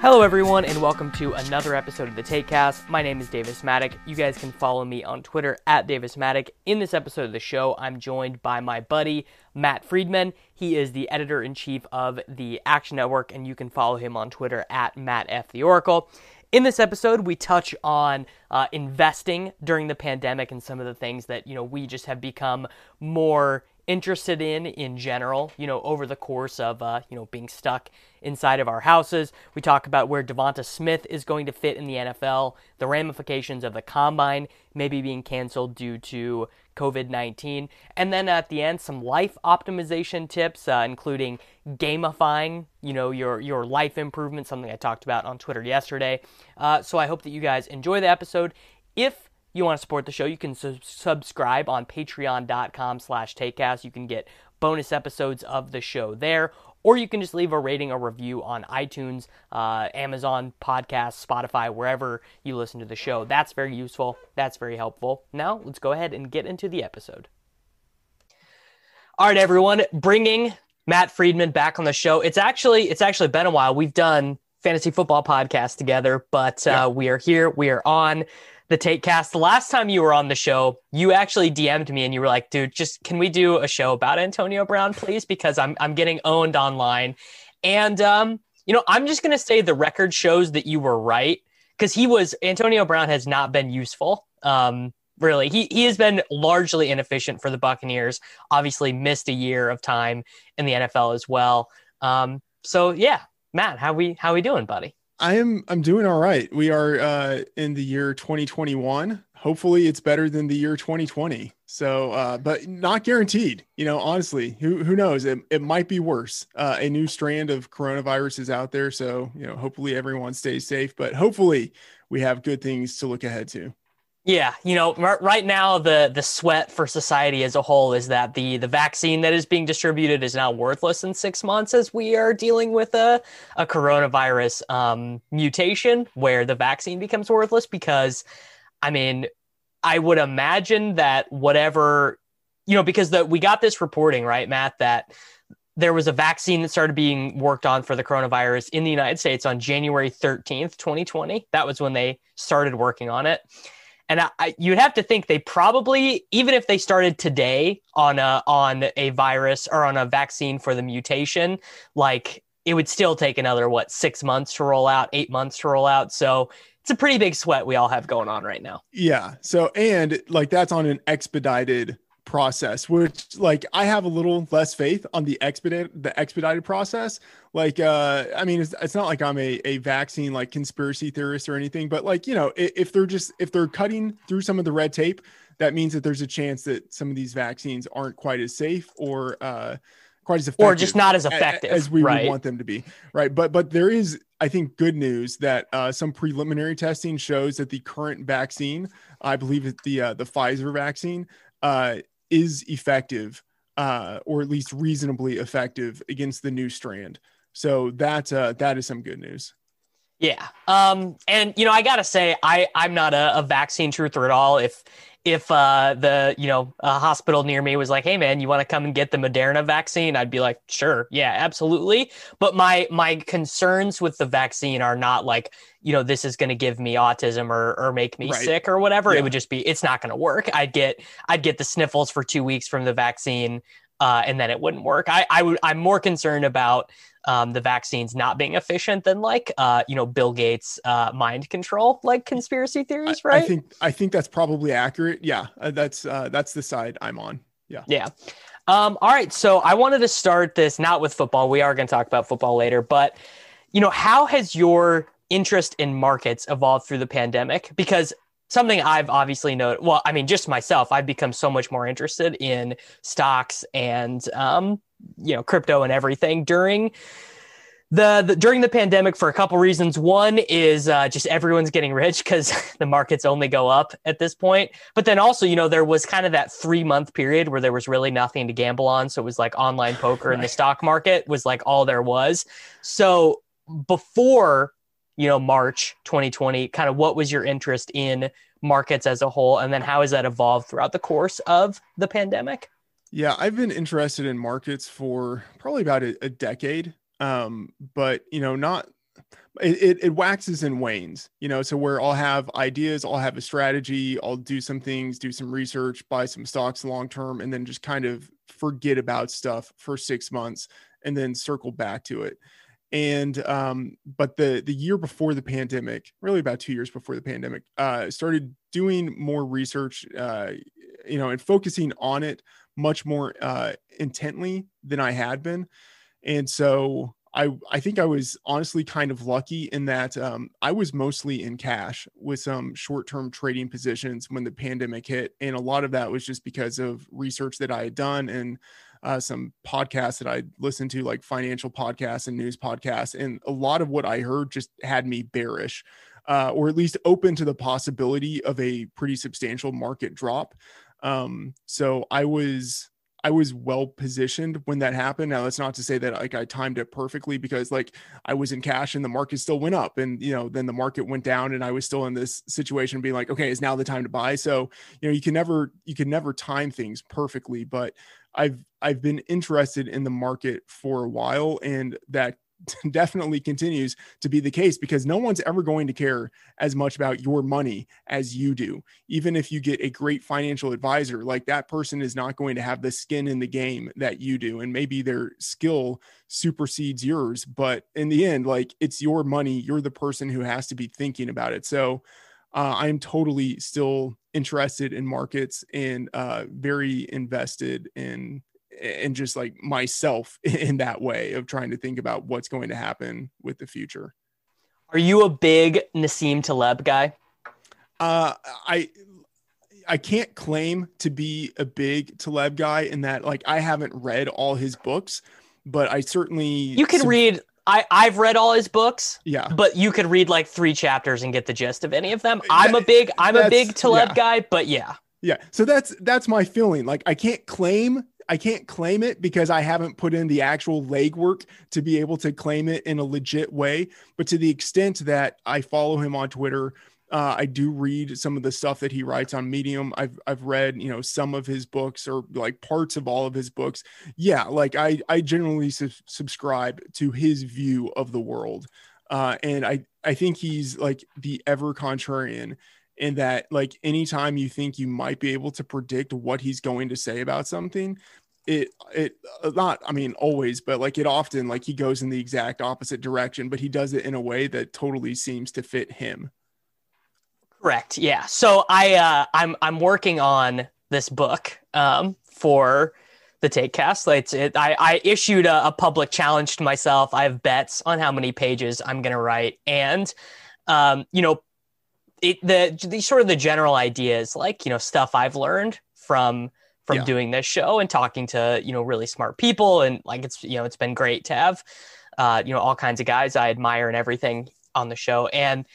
Hello, everyone, and welcome to another episode of the Taekcast. My name is Davis Mattek. You guys can follow me on Twitter at Davis Mattek. In this episode of the show, I'm joined by my buddy Matt Freedman. He is the editor in chief of the Action Network, and you can follow him on Twitter at Matt F the Oracle. In this episode, we touch on uh, investing during the pandemic and some of the things that you know we just have become more interested in in general, you know, over the course of, uh, you know, being stuck inside of our houses. We talk about where Devonta Smith is going to fit in the NFL, the ramifications of the combine maybe being canceled due to COVID 19. And then at the end, some life optimization tips, uh, including gamifying, you know, your, your life improvement, something I talked about on Twitter yesterday. Uh, so I hope that you guys enjoy the episode. If you want to support the show, you can su- subscribe on patreon.com slash taekcast. You can get bonus episodes of the show there, or you can just leave a rating or review on iTunes, uh, Amazon Podcasts, Spotify, wherever you listen to the show. That's very useful. That's very helpful. Now, let's go ahead and get into the episode. All right, everyone, bringing Matt Freedman back on the show. It's actually it's actually been a while. We've done fantasy football podcast together, but uh, yeah. we are here. We are on the Taek Cast. The last time you were on the show, you actually DM'd me and you were like, dude, just can we do a show about Antonio Brown, please? Because I'm I'm getting owned online. And um, you know, I'm just gonna say the record shows that you were right. Because he was Antonio Brown has not been useful. Um, really. He he has been largely inefficient for the Buccaneers. Obviously missed a year of time in the NFL as well. Um, so yeah, Matt, how we how we doing, buddy? I am I'm doing all right. We are uh, in the year 2021. Hopefully it's better than the year 2020. So uh, but not guaranteed. You know, honestly, who who knows? It, it might be worse. Uh, a new strand of coronavirus is out there. So, you know, hopefully everyone stays safe, but hopefully we have good things to look ahead to. Yeah, you know, right now the the sweat for society as a whole is that the the vaccine that is being distributed is now worthless in six months as we are dealing with a a coronavirus um, mutation where the vaccine becomes worthless because, I mean, I would imagine that whatever you know because the we got this reporting right, Matt, that there was a vaccine that started being worked on for the coronavirus in the United States on January 13th, 2020. That was when they started working on it and I, I, you'd have to think they probably, even if they started today on a on a virus or on a vaccine for the mutation, like it would still take another what six months to roll out, eight months to roll out. So it's a pretty big sweat we all have going on right now. Yeah. So and like that's on an expedited process which like i have a little less faith on the expedited the expedited process like uh i mean it's, it's not like i'm a, a vaccine like conspiracy theorist or anything but like you know if, if they're just if they're cutting through some of the red tape that means that there's a chance that some of these vaccines aren't quite as safe or uh quite as effective or just not as effective as, as we right. would want them to be right but but there is i think good news that uh, some preliminary testing shows that the current vaccine i believe it's the uh, the pfizer vaccine uh, is effective, uh, or at least reasonably effective against the new strand. So that uh, that is some good news. Yeah. Um, and you know, I gotta say, I I'm not a, a vaccine truther at all. If if uh, the you know a hospital near me was like, "Hey man, you want to come and get the Moderna vaccine?" I'd be like, "Sure, yeah, absolutely." But my my concerns with the vaccine are not like you know this is going to give me autism or or make me right. sick or whatever. Yeah. It would just be it's not going to work. I'd get I'd get the sniffles for two weeks from the vaccine, uh, and then it wouldn't work. I I would I'm more concerned about um, the vaccines not being efficient than like uh, you know Bill Gates uh, mind control like conspiracy theories, right? I, I think I think that's probably accurate. Yeah, uh, that's uh, that's the side I'm on. Yeah. Yeah. Um, all right. So I wanted to start this not with football. We are going to talk about football later, but you know, how has your interest in markets evolved through the pandemic? Because something I've obviously noted. Well, I mean, just myself, I've become so much more interested in stocks and um, you know crypto and everything during the, the, during the pandemic for a couple reasons. One is uh, just everyone's getting rich because the markets only go up at this point. But then also, you know, there was kind of that three month period where there was really nothing to gamble on. So it was like online poker right. and the stock market was like all there was. So before you know March 2020, kind of what was your interest in markets as a whole, and then how has that evolved throughout the course of the pandemic? Yeah, I've been interested in markets for probably about a, a decade. Um, but you know, not it, it, it waxes and wanes, you know. So where I'll have ideas, I'll have a strategy, I'll do some things, do some research, buy some stocks long term, and then just kind of forget about stuff for six months and then circle back to it. And um, but the the year before the pandemic, really about two years before the pandemic, uh, started doing more research, uh, you know, and focusing on it much more uh, intently than I had been. And so I I think I was honestly kind of lucky in that um, I was mostly in cash with some short term trading positions when the pandemic hit, and a lot of that was just because of research that I had done and uh, some podcasts that I listened to, like financial podcasts and news podcasts, and a lot of what I heard just had me bearish, uh, or at least open to the possibility of a pretty substantial market drop. Um, so I was I was well positioned when that happened. Now that's not to say that like I timed it perfectly because like I was in cash and the market still went up and you know then the market went down and I was still in this situation being like okay is now the time to buy. So you know you can never you can never time things perfectly, but I've I've been interested in the market for a while and that definitely continues to be the case because no one's ever going to care as much about your money as you do. Even if you get a great financial advisor, like that person is not going to have the skin in the game that you do. And maybe their skill supersedes yours. But in the end, like it's your money. You're the person who has to be thinking about it. So uh, I'm totally still interested in markets and uh, very invested in and just like myself in that way of trying to think about what's going to happen with the future. Are you a big Nassim Taleb guy? Uh, I I can't claim to be a big Taleb guy in that like I haven't read all his books, but I certainly you can sub- read. I I've read all his books. Yeah, but you could read like three chapters and get the gist of any of them. I'm a big I'm a big Taleb yeah. guy, but yeah. Yeah, so that's that's my feeling. Like I can't claim I can't claim it because I haven't put in the actual legwork to be able to claim it in a legit way. But to the extent that I follow him on Twitter, uh, I do read some of the stuff that he writes on Medium. I've I've read you know some of his books or like parts of all of his books. Yeah, like I I generally su- subscribe to his view of the world, uh, and I I think he's like the ever contrarian in that like anytime you think you might be able to predict what he's going to say about something it it uh, not i mean always but like it often like he goes in the exact opposite direction but he does it in a way that totally seems to fit him. Correct. Yeah. So i uh i'm i'm working on this book um for the taek cast like it, I, I issued a, a public challenge to myself. I have bets on how many pages i'm to write. And um you know it the the sort of the general ideas like you know stuff I've learned from from yeah. doing this show and talking to you know really smart people and like it's you know it's been great to have uh, you know all kinds of guys I admire and everything on the show and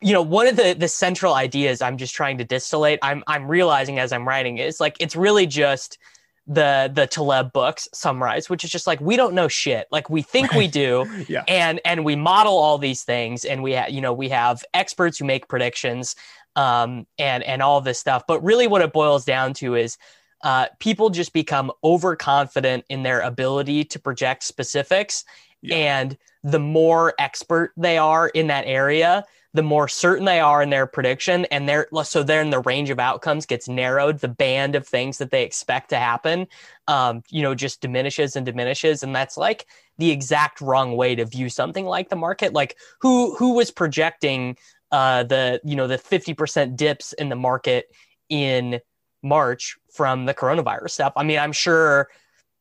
you know one of the the central ideas I'm just trying to distillate I'm I'm realizing as I'm writing is like it's really just the the Taleb books summarize, which is just like we don't know shit. Like we think right. we do, yeah. and and we model all these things, and we have you know we have experts who make predictions, um, and and all this stuff. But really, what it boils down to is uh, people just become overconfident in their ability to project specifics, yeah. and the more expert they are in that area, the more certain they are in their prediction and they're so then the range of outcomes gets narrowed the band of things that they expect to happen um, you know just diminishes and diminishes. And that's like the exact wrong way to view something like the market. Like who who was projecting uh, the you know the 50% dips in the market in march from the coronavirus stuff? I mean i'm sure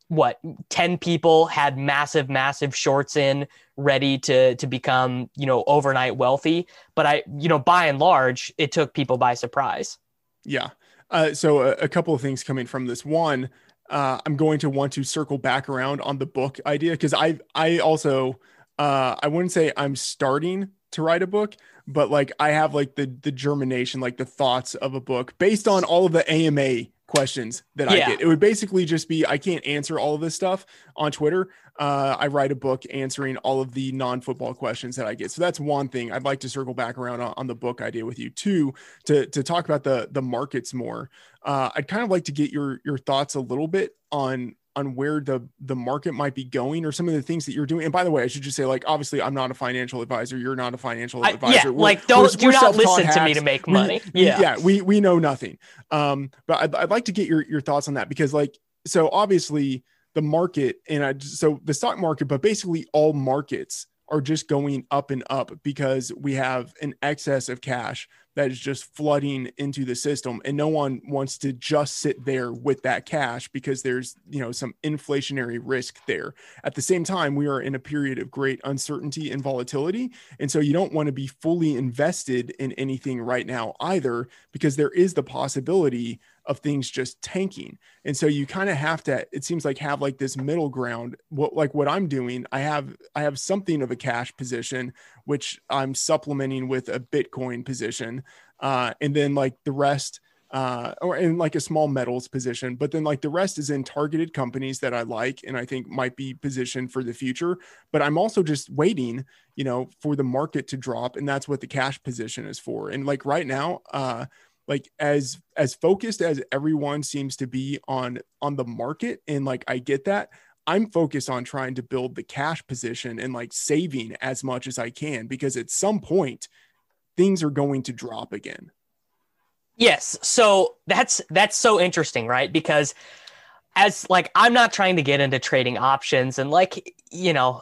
what 10 people had massive massive shorts in ready to to become you know overnight wealthy. But i you know by and large it took people by surprise. Yeah. Uh, so a, a, couple of things coming from this. One uh, i'm going to want to circle back around on the book idea because i i also uh, i wouldn't say i'm starting to write a book but like i have like the the germination like the thoughts of a book based on all of the ama questions that yeah. I get. It would basically just be I can't answer all of this stuff on Twitter. Uh, I write a book answering all of the non-football questions that I get. So that's one thing. I'd like to circle back around on, on the book idea with you. Two, to to talk about the the markets more. Uh, I'd kind of like to get your your thoughts a little bit on on where the the market might be going or some of the things that you're doing. And by the way, I should just say, like, obviously, I'm not a financial advisor. You're not a financial advisor. I, yeah, we're, like don't we're, do we're not listen to me to make money. We, yeah, yeah, we we know nothing. Um, but I'd, I'd like to get your your thoughts on that because, like, so obviously the market and I so the stock market, but basically all markets are just going up and up because we have an excess of cash that is just flooding into the system. And no one wants to just sit there with that cash because there's you know some inflationary risk there. At the same time we are in a period of great uncertainty and volatility. And so you don't want to be fully invested in anything right now either because there is the possibility of things just tanking. And so you kind of have to, it seems like have like this middle ground. What like what I'm doing, I have I have something of a cash position, which I'm supplementing with a Bitcoin position. Uh, and then like the rest uh, or in like a small metals position, but then like the rest is in targeted companies that I like and I think might be positioned for the future. But I'm also just waiting, you know, for the market to drop, and that's what the cash position is for. And like right now, uh, like as as focused as everyone seems to be on on the market and like i get that i'm focused on trying to build the cash position and like saving as much as i can because at some point things are going to drop again. Yes. So that's that's so interesting right? Because as like i'm not trying to get into trading options and like you know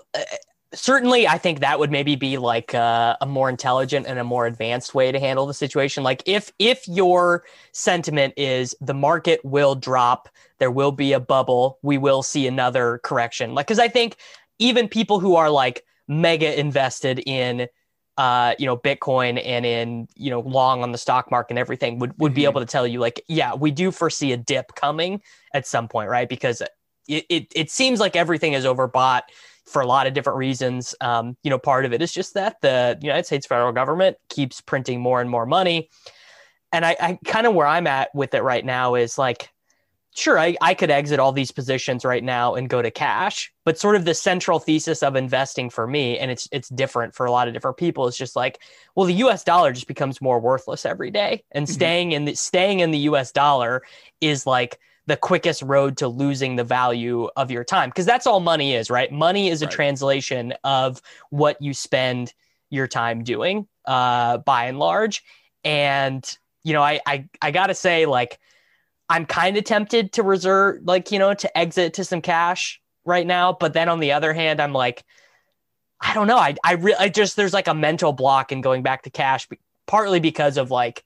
certainly i think that would maybe be like a, a, more intelligent and a more advanced way to handle the situation. Like if if your sentiment is the market will drop there will be a bubble we will see another correction. Like because i think even people who are like mega invested in uh you know bitcoin and in you know long on the stock market and everything would would mm-hmm. be able to tell you like yeah we do foresee a dip coming at some point right? Because it, it, it seems like everything is overbought for a lot of different reasons. Um, you know, part of it is just that the United States federal government keeps printing more and more money. And I, I kind of where I'm at with it right now is like, sure, I, I could exit all these positions right now and go to cash, but sort of the central thesis of investing for me, and it's it's different for a lot of different people, is just like, well, the US dollar just becomes more worthless every day. And mm-hmm. staying in the staying in the US dollar is like the quickest road to losing the value of your time because that's all money is right? Money is a right. translation of what you spend your time doing uh, by and large. And you know i i, I gotta say like i'm kind of tempted to reserve like you know to exit to some cash right now. But then on the other hand i'm like i don't know. I i, re- I just there's like a mental block in going back to cash partly because of like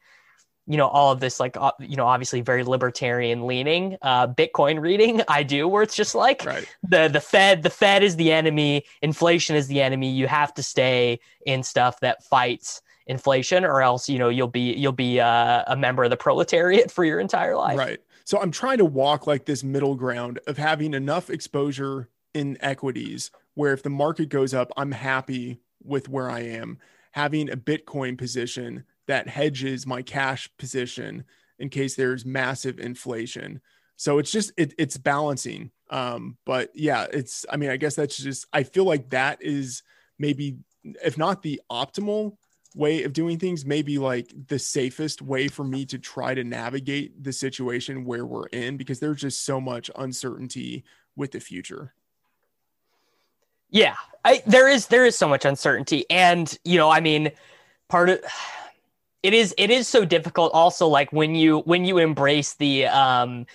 you know all of this like uh, you know obviously very libertarian leaning uh bitcoin reading i do where it's just like right. the the fed the fed is the enemy inflation is the enemy. You have to stay in stuff that fights inflation or else you know you'll be you'll be uh, a member of the proletariat for your entire life. Right. So i'm trying to walk like this middle ground of having enough exposure in equities where if the market goes up i'm happy with where i am. Having a bitcoin position that hedges my cash position in case there's massive inflation. So it's just it, it's balancing. Um, but yeah, it's I mean, I guess that's just I feel like that is maybe if not the optimal way of doing things, maybe like the safest way for me to try to navigate the situation where we're in because there's just so much uncertainty with the future. Yeah, I, there is there is so much uncertainty, and you know, I mean, part of it is it is so difficult also like when you when you embrace the um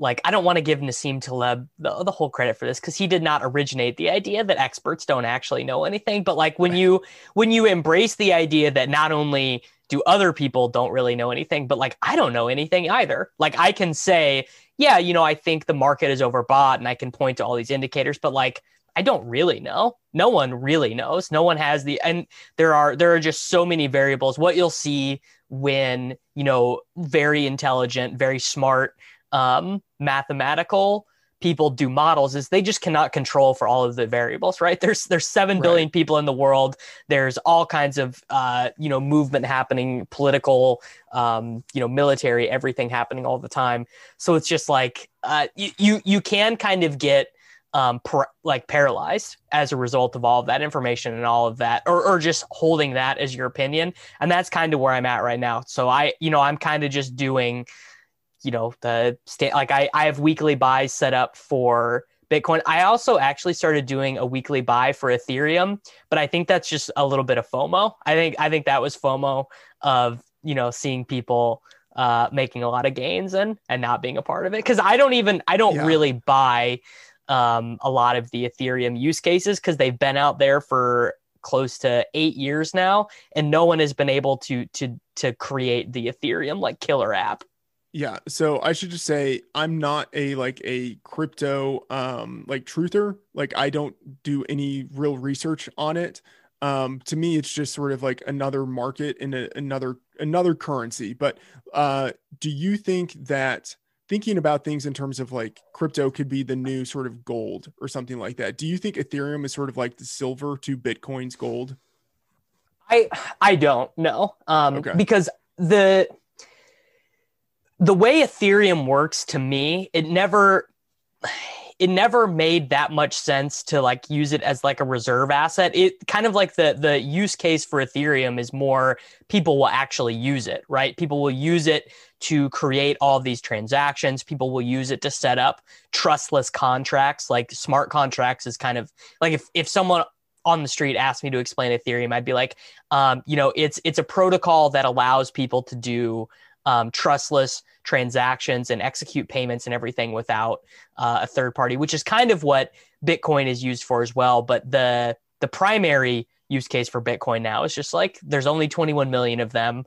like I don't want to give Nassim Taleb the, the whole credit for this because he did not originate the idea that experts don't actually know anything. But like when you when you embrace the idea that not only do other people don't really know anything, but like I don't know anything either. Like I can say, yeah, you know, I think the market is overbought and I can point to all these indicators, but like I don't really know. No one really knows. No one has the and there are there are just so many variables. What you'll see when, you know, very intelligent, very smart um mathematical people do models is they just cannot control for all of the variables right there's there's 7 billion right. people in the world there's all kinds of uh, you know movement happening political um, you know military everything happening all the time so it's just like uh, you, you you can kind of get um, par- like paralyzed as a result of all of that information and all of that, or, or just holding that as your opinion. And that's kind of where I'm at right now. So I, you know, I'm kind of just doing you know the state like I I have weekly buys set up for Bitcoin. I also actually started doing a weekly buy for Ethereum, but I think that's just a little bit of FOMO. I think I think that was FOMO of you know seeing people uh, making a lot of gains and and not being a part of it because I don't even I don't Yeah. really buy um, a lot of the Ethereum use cases because they've been out there for close to eight years now, and no one has been able to to to create the Ethereum like killer app. Yeah, so I should just say I'm not a like a crypto um like truther. Like I don't do any real research on it. Um to me it's just sort of like another market in a, another another currency. But uh do you think that thinking about things in terms of like crypto could be the new sort of gold or something like that? Do you think Ethereum is sort of like the silver to Bitcoin's gold? I I don't know. Um Okay. because the the way Ethereum works to me, it never it never made that much sense to like use it as like a reserve asset. It kind of like the the use case for Ethereum is more people will actually use it, right? People will use it to create all these transactions. People will use it to set up trustless contracts. Like smart contracts is kind of like if if someone on the street asked me to explain Ethereum, I'd be like, um, you know, it's it's a protocol that allows people to do um, trustless transactions and execute payments and everything without uh, a third party, which is kind of what Bitcoin is used for as well. But the the primary use case for Bitcoin now is just like there's only 21 million of them.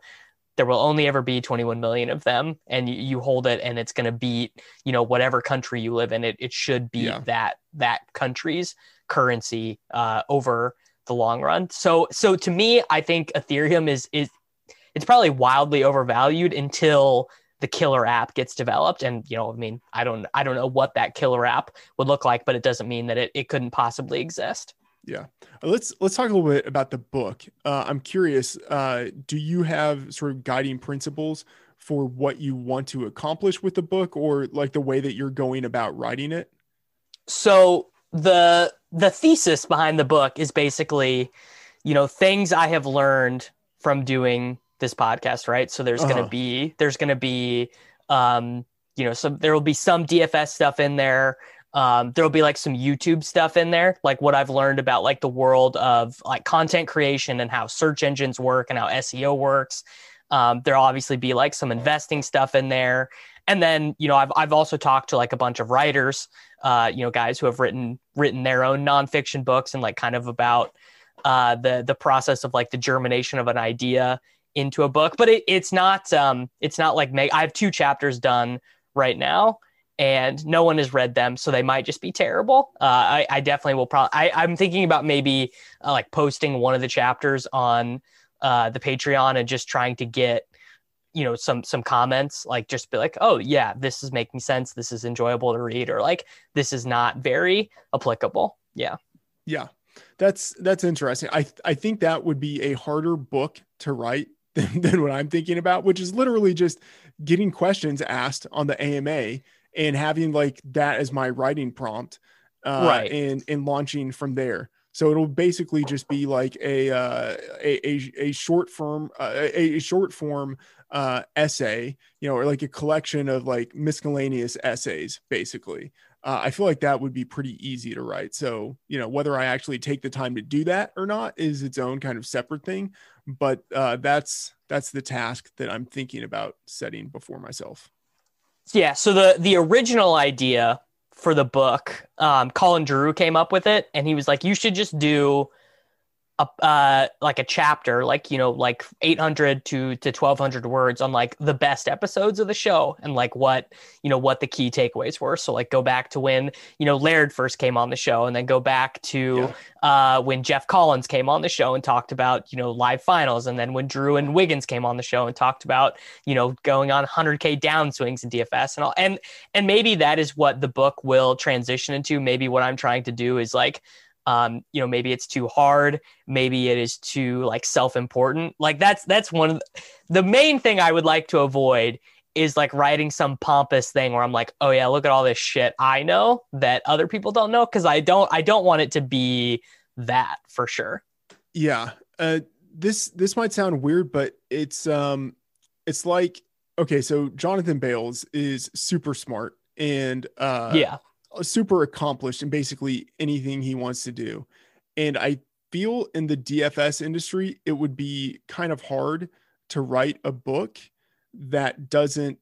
There will only ever be 21 million of them, and you, you hold it, and it's going to beat you know whatever country you live in. It it should beat Yeah. that that country's currency uh, over the long run. So so to me, I think Ethereum is is it's probably wildly overvalued until the killer app gets developed and you know i mean i don't i don't know what that killer app would look like but it doesn't mean that it, it couldn't possibly exist Yeah. Uh, Let's let's talk a little bit about the book. Uh, I'm curious. Uh, do you have sort of guiding principles for what you want to accomplish with the book, or like the way that you're going about writing it? so the the thesis behind the book is basically you know things i have learned from doing this podcast right? So there's going Uh-huh. to be there's going to be um you know some there will be some dfs stuff in there. Um there will be like some youtube stuff in there like what i've learned about like the world of like content creation and how search engines work and how seo works. Um there'll obviously be like some investing stuff in there. And then you know i've, I've also talked to like a bunch of writers uh, you know, guys who have written written their own nonfiction books and like kind of about uh, the the process of like the germination of an idea into a book. But it, it's not um, it's not like make. I have two chapters done right now, and no one has read them, so they might just be terrible. Uh, I, I definitely will probably. I, I'm thinking about maybe uh, like posting one of the chapters on uh, the Patreon and just trying to get you know some some comments like just be like oh yeah this is making sense this is enjoyable to read or like this is not very applicable yeah Yeah, that's that's interesting. I I think that would be a harder book to write than, than what I'm thinking about, which is literally just getting questions asked on the AMA and having like that as my writing prompt, uh, Right. and and launching from there. So it'll basically just be like a uh, a, a a short form uh, a, a short form uh, essay, you know, or like a collection of like miscellaneous essays, basically uh, I feel like that would be pretty easy to write. So, you know, whether I actually take the time to do that or not is its own kind of separate thing. But uh, that's that's the task that I'm thinking about setting before myself. yeah so the the original idea for the book um colin drew came up with it and he was like you should just do a uh like a chapter like you know like 800 to to 1200 words on like the best episodes of the show and like what you know what the key takeaways were. So like go back to when you know laird first came on the show and then go back to uh when jeff collins came on the show and talked about you know live finals. And then when drew and wiggins came on the show and talked about you know going on 100k downswings in dfs and all. And and maybe that is what the book will transition into. Maybe what i'm trying to do is like um you know maybe it's too hard maybe it is too like self-important like that's that's one of the, the main thing i would like to avoid is like writing some pompous thing where i'm like oh yeah look at all this shit i know that other people don't know because i don't i don't want it to be that for sure Yeah. Uh, this this might sound weird, but it's um it's like okay, so Jonathan Bales is super smart and uh, yeah, super accomplished in basically anything he wants to do. And I feel in the DFS industry, it would be kind of hard to write a book that doesn't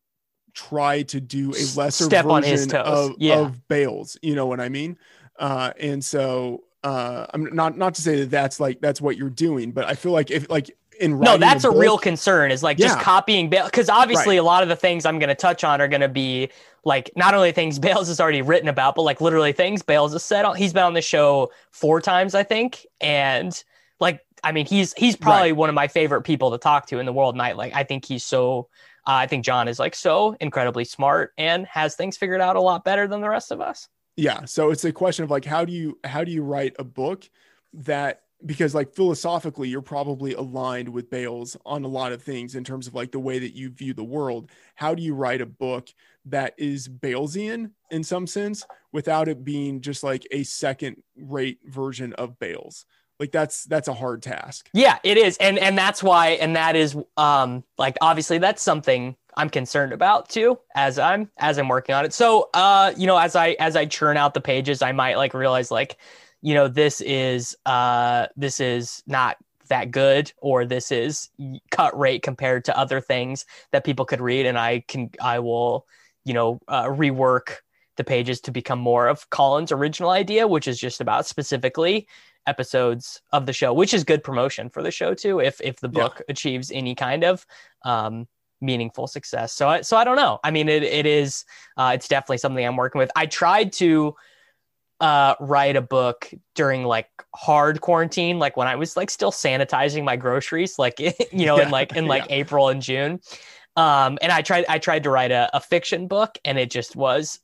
try to do a lesser Step on his version toes. of, Yeah. of Bales. You know what I mean? Uh, and so uh, I'm not not to say that that's like that's what you're doing, but I feel like if like in no, that's a, book- real concern. Is like just copying Bale because obviously Right. a lot of the things I'm going to touch on are going to be like not only things Bales has already written about, but like literally things Bales has said. On, he's been on the show four times, I think, and like I mean, he's he's probably one of my favorite people to talk to in the world. And I like I think he's so. Uh, I think John is like so incredibly smart and has things figured out a lot better than the rest of us. yeah so it's a question of like how do you how do you write a book that because like philosophically you're probably aligned with bales on a lot of things in terms of like the way that you view the world how do you write a book that is balesian in some sense without it being just like a second rate version of bales like that's that's a hard task Yeah, it is. And and that's why and that is um like obviously that's something I'm concerned about too as I'm as I'm working on it. So uh you know as I as I churn out the pages I might like realize like you know this is uh this is not that good or this is cut rate compared to other things that people could read and I can I will you know uh, rework the pages to become more of Colin's original idea which is just about specifically episodes of the show, which is good promotion for the show too. If if the Yeah. book achieves any kind of um, meaningful success, so I, so I don't know. I mean, it it is uh, it's definitely something I'm working with. I tried to uh, write a book during like hard quarantine, like when I was like still sanitizing my groceries, like you know, in like in like yeah. April and June. Um, and I tried I tried to write a, a fiction book, and it just was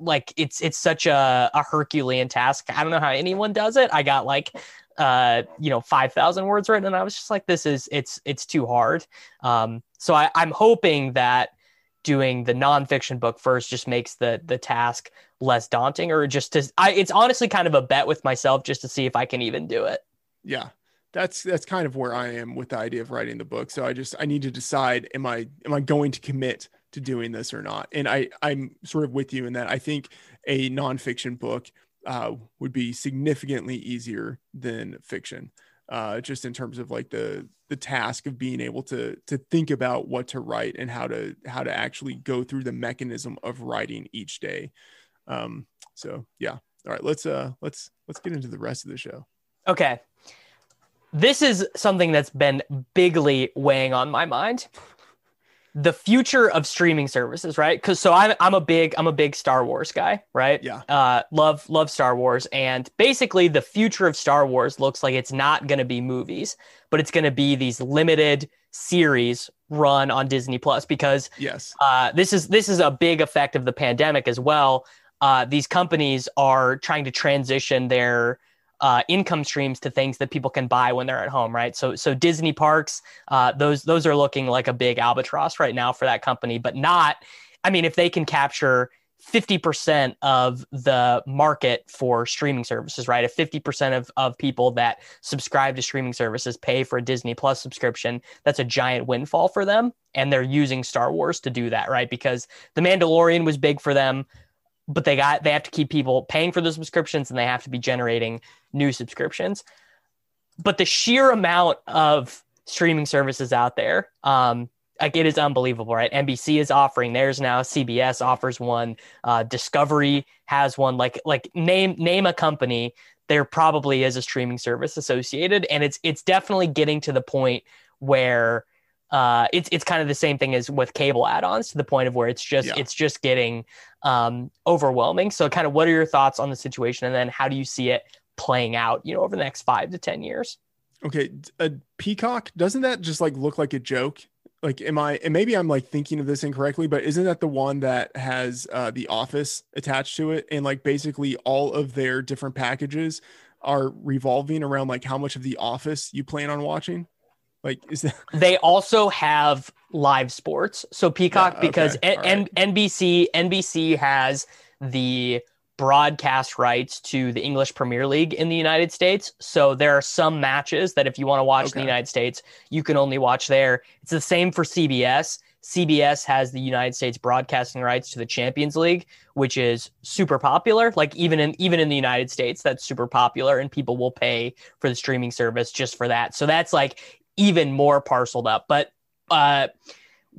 like it's it's such a, a Herculean task. I don't know how anyone does it. I got like uh you know 5000 words written and I was just like this is it's it's too hard. Um so I I'm hoping that doing the nonfiction book first just makes the the task less daunting or just to I it's honestly kind of a bet with myself just to see if I can even do it. yeah. That's that's kind of where i am with the idea of writing the book. So i just i need to decide am i am i going to commit to doing this or not? And i i'm sort of with you in that. I think a nonfiction book uh, would be significantly easier than fiction uh, just in terms of like the the task of being able to to think about what to write and how to how to actually go through the mechanism of writing each day um so yeah all right let's uh let's let's get into the rest of the show Okay. This is something that's been bigly weighing on my mind. The future of streaming services, right? Because so I'm I'm a big I'm a big Star Wars guy, right? Yeah. Uh, love love Star Wars, and basically the future of Star Wars looks like it's not going to be movies, but it's going to be these limited series run on Disney Plus because yes uh, this is this is a big effect of the pandemic as well. Uh, these companies are trying to transition their uh, income streams to things that people can buy when they're at home, right? So so Disney parks, uh, those those are looking like a big albatross right now for that company, but not. I mean, if they can capture 50% of the market for streaming services, right? If 50% of, of people that subscribe to streaming services pay for a Disney Plus subscription, that's a giant windfall for them. And they're using Star Wars to do that, right? Because The Mandalorian was big for them, but they got they have to keep people paying for the subscriptions and they have to be generating new subscriptions. But the sheer amount of streaming services out there, um, like it is unbelievable, right? NBC is offering theirs now. CBS offers one. Uh, Discovery has one. Like like name name a company, there probably is a streaming service associated, and it's it's definitely getting to the point where uh, it's it's kind of the same thing as with cable add-ons to the point of where it's just Yeah. it's just getting um, overwhelming. So, kind of, what are your thoughts on the situation, and then how do you see it playing out? You know, over the next five to ten years. Okay, a peacock doesn't that just like look like a joke? Like, am I? And maybe I'm like thinking of this incorrectly, but isn't that the one that has uh, the Office attached to it, and like basically all of their different packages are revolving around like how much of the Office you plan on watching? Like, is that They also have live sports. So Peacock, Yeah, because okay, N- all right. N- NBC NBC has the broadcast rights to the English Premier League in the United States. So there are some matches that if you want to watch okay. in the United States, you can only watch there. It's the same for CBS. CBS has the United States broadcasting rights to the Champions League, which is super popular. Like even in even in the United States, that's super popular, and people will pay for the streaming service just for that. So that's like even more parceled up. But uh,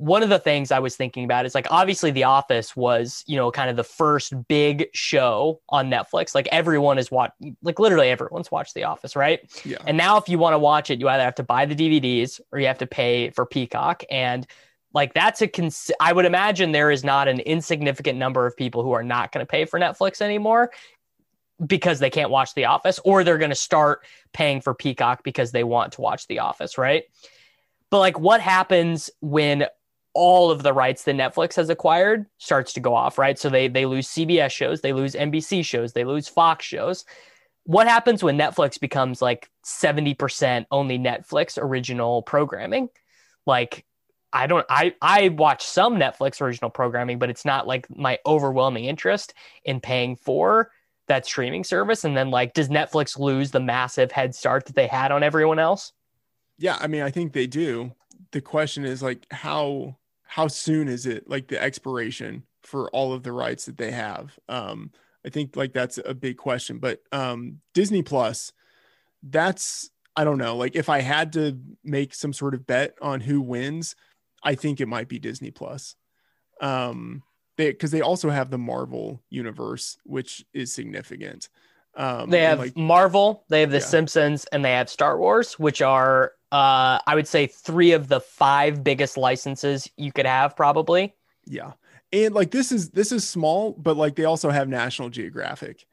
one of the things I was thinking about is like obviously The Office was, you know, kind of the first big show on Netflix. Like everyone is watch like literally everyone's watched The Office, right? Yeah. And now if you want to watch it, you either have to buy the DVDs or you have to pay for Peacock. And like that's a cons- I would imagine there is not an insignificant number of people who are not going to pay for Netflix anymore because they can't watch The Office or they're going to start paying for Peacock because they want to watch The Office, right? But like what happens when all of the rights that Netflix has acquired starts to go off, right? So they they lose CBS shows, they lose NBC shows, they lose Fox shows. What happens when Netflix becomes like 70% only Netflix original programming? Like I don't I I watch some Netflix original programming, but it's not like my overwhelming interest in paying for that streaming service and then like does Netflix lose the massive head start that they had on everyone else? Yeah, I mean, I think they do. The question is like how how soon is it like the expiration for all of the rights that they have? Um, I think like that's a big question. But um, Disney Plus, that's I don't know. Like if I had to make some sort of bet on who wins, I think it might be Disney Plus. Um, they because they also have the Marvel universe, which is significant. Um, they have like, Marvel, they have The yeah. Simpsons, and they have Star Wars, which are uh, I would say three of the five biggest licenses you could have, probably. Yeah, and like this is this is small, but like they also have National Geographic,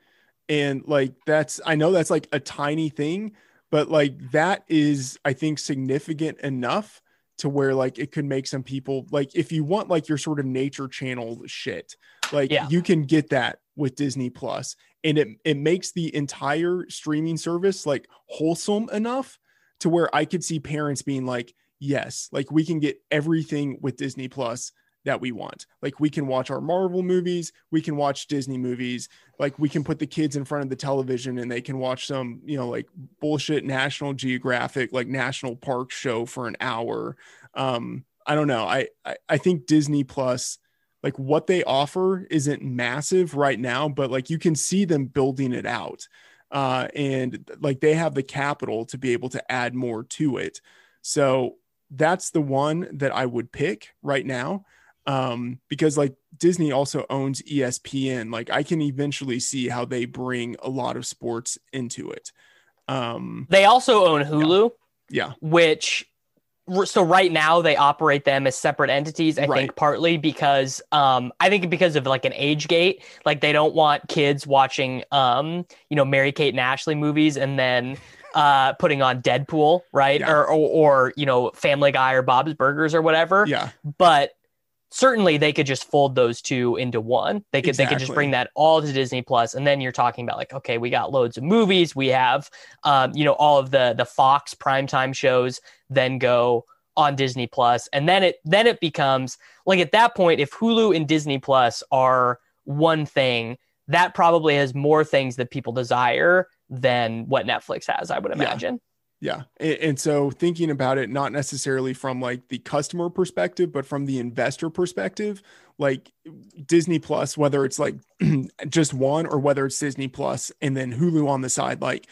and like that's I know that's like a tiny thing, but like that is I think significant enough to where like it could make some people like if you want like your sort of nature channel shit, like yeah. you can get that with Disney Plus, and it it makes the entire streaming service like wholesome enough to where I could see parents being like, yes, like we can get everything with Disney Plus that we want. Like we can watch our Marvel movies, we can watch Disney movies, like we can put the kids in front of the television and they can watch some, you know, like bullshit National Geographic, like National Park show for an hour. Um, I don't know. I, I, I think Disney Plus, like what they offer isn't massive right now, but like you can see them building it out uh, and like they have the capital to be able to add more to it. So that's the one that I would pick right now um, because like Disney also owns ESPN. Like I can eventually see how they bring a lot of sports into it. Um, they also own Hulu. Yeah. yeah. Which so right now they operate them as separate entities i right. think partly because um i think because of like an age gate like they don't want kids watching um you know mary kate and ashley movies and then uh putting on deadpool right yeah. or, or or you know family guy or bob's burgers or whatever yeah but certainly they could just fold those two into one. They could exactly. they could just bring that all to Disney Plus, and then you're talking about like, okay, we got loads of movies. We have, um, you know, all of the the Fox primetime shows then go on Disney Plus, and then it then it becomes like at that point, if Hulu and Disney Plus are one thing, that probably has more things that people desire than what Netflix has. I would imagine. Yeah. And, so thinking about it, not necessarily from like the customer perspective, but from the investor perspective, like Disney Plus, whether it's like just one or whether it's Disney Plus and then Hulu on the side, like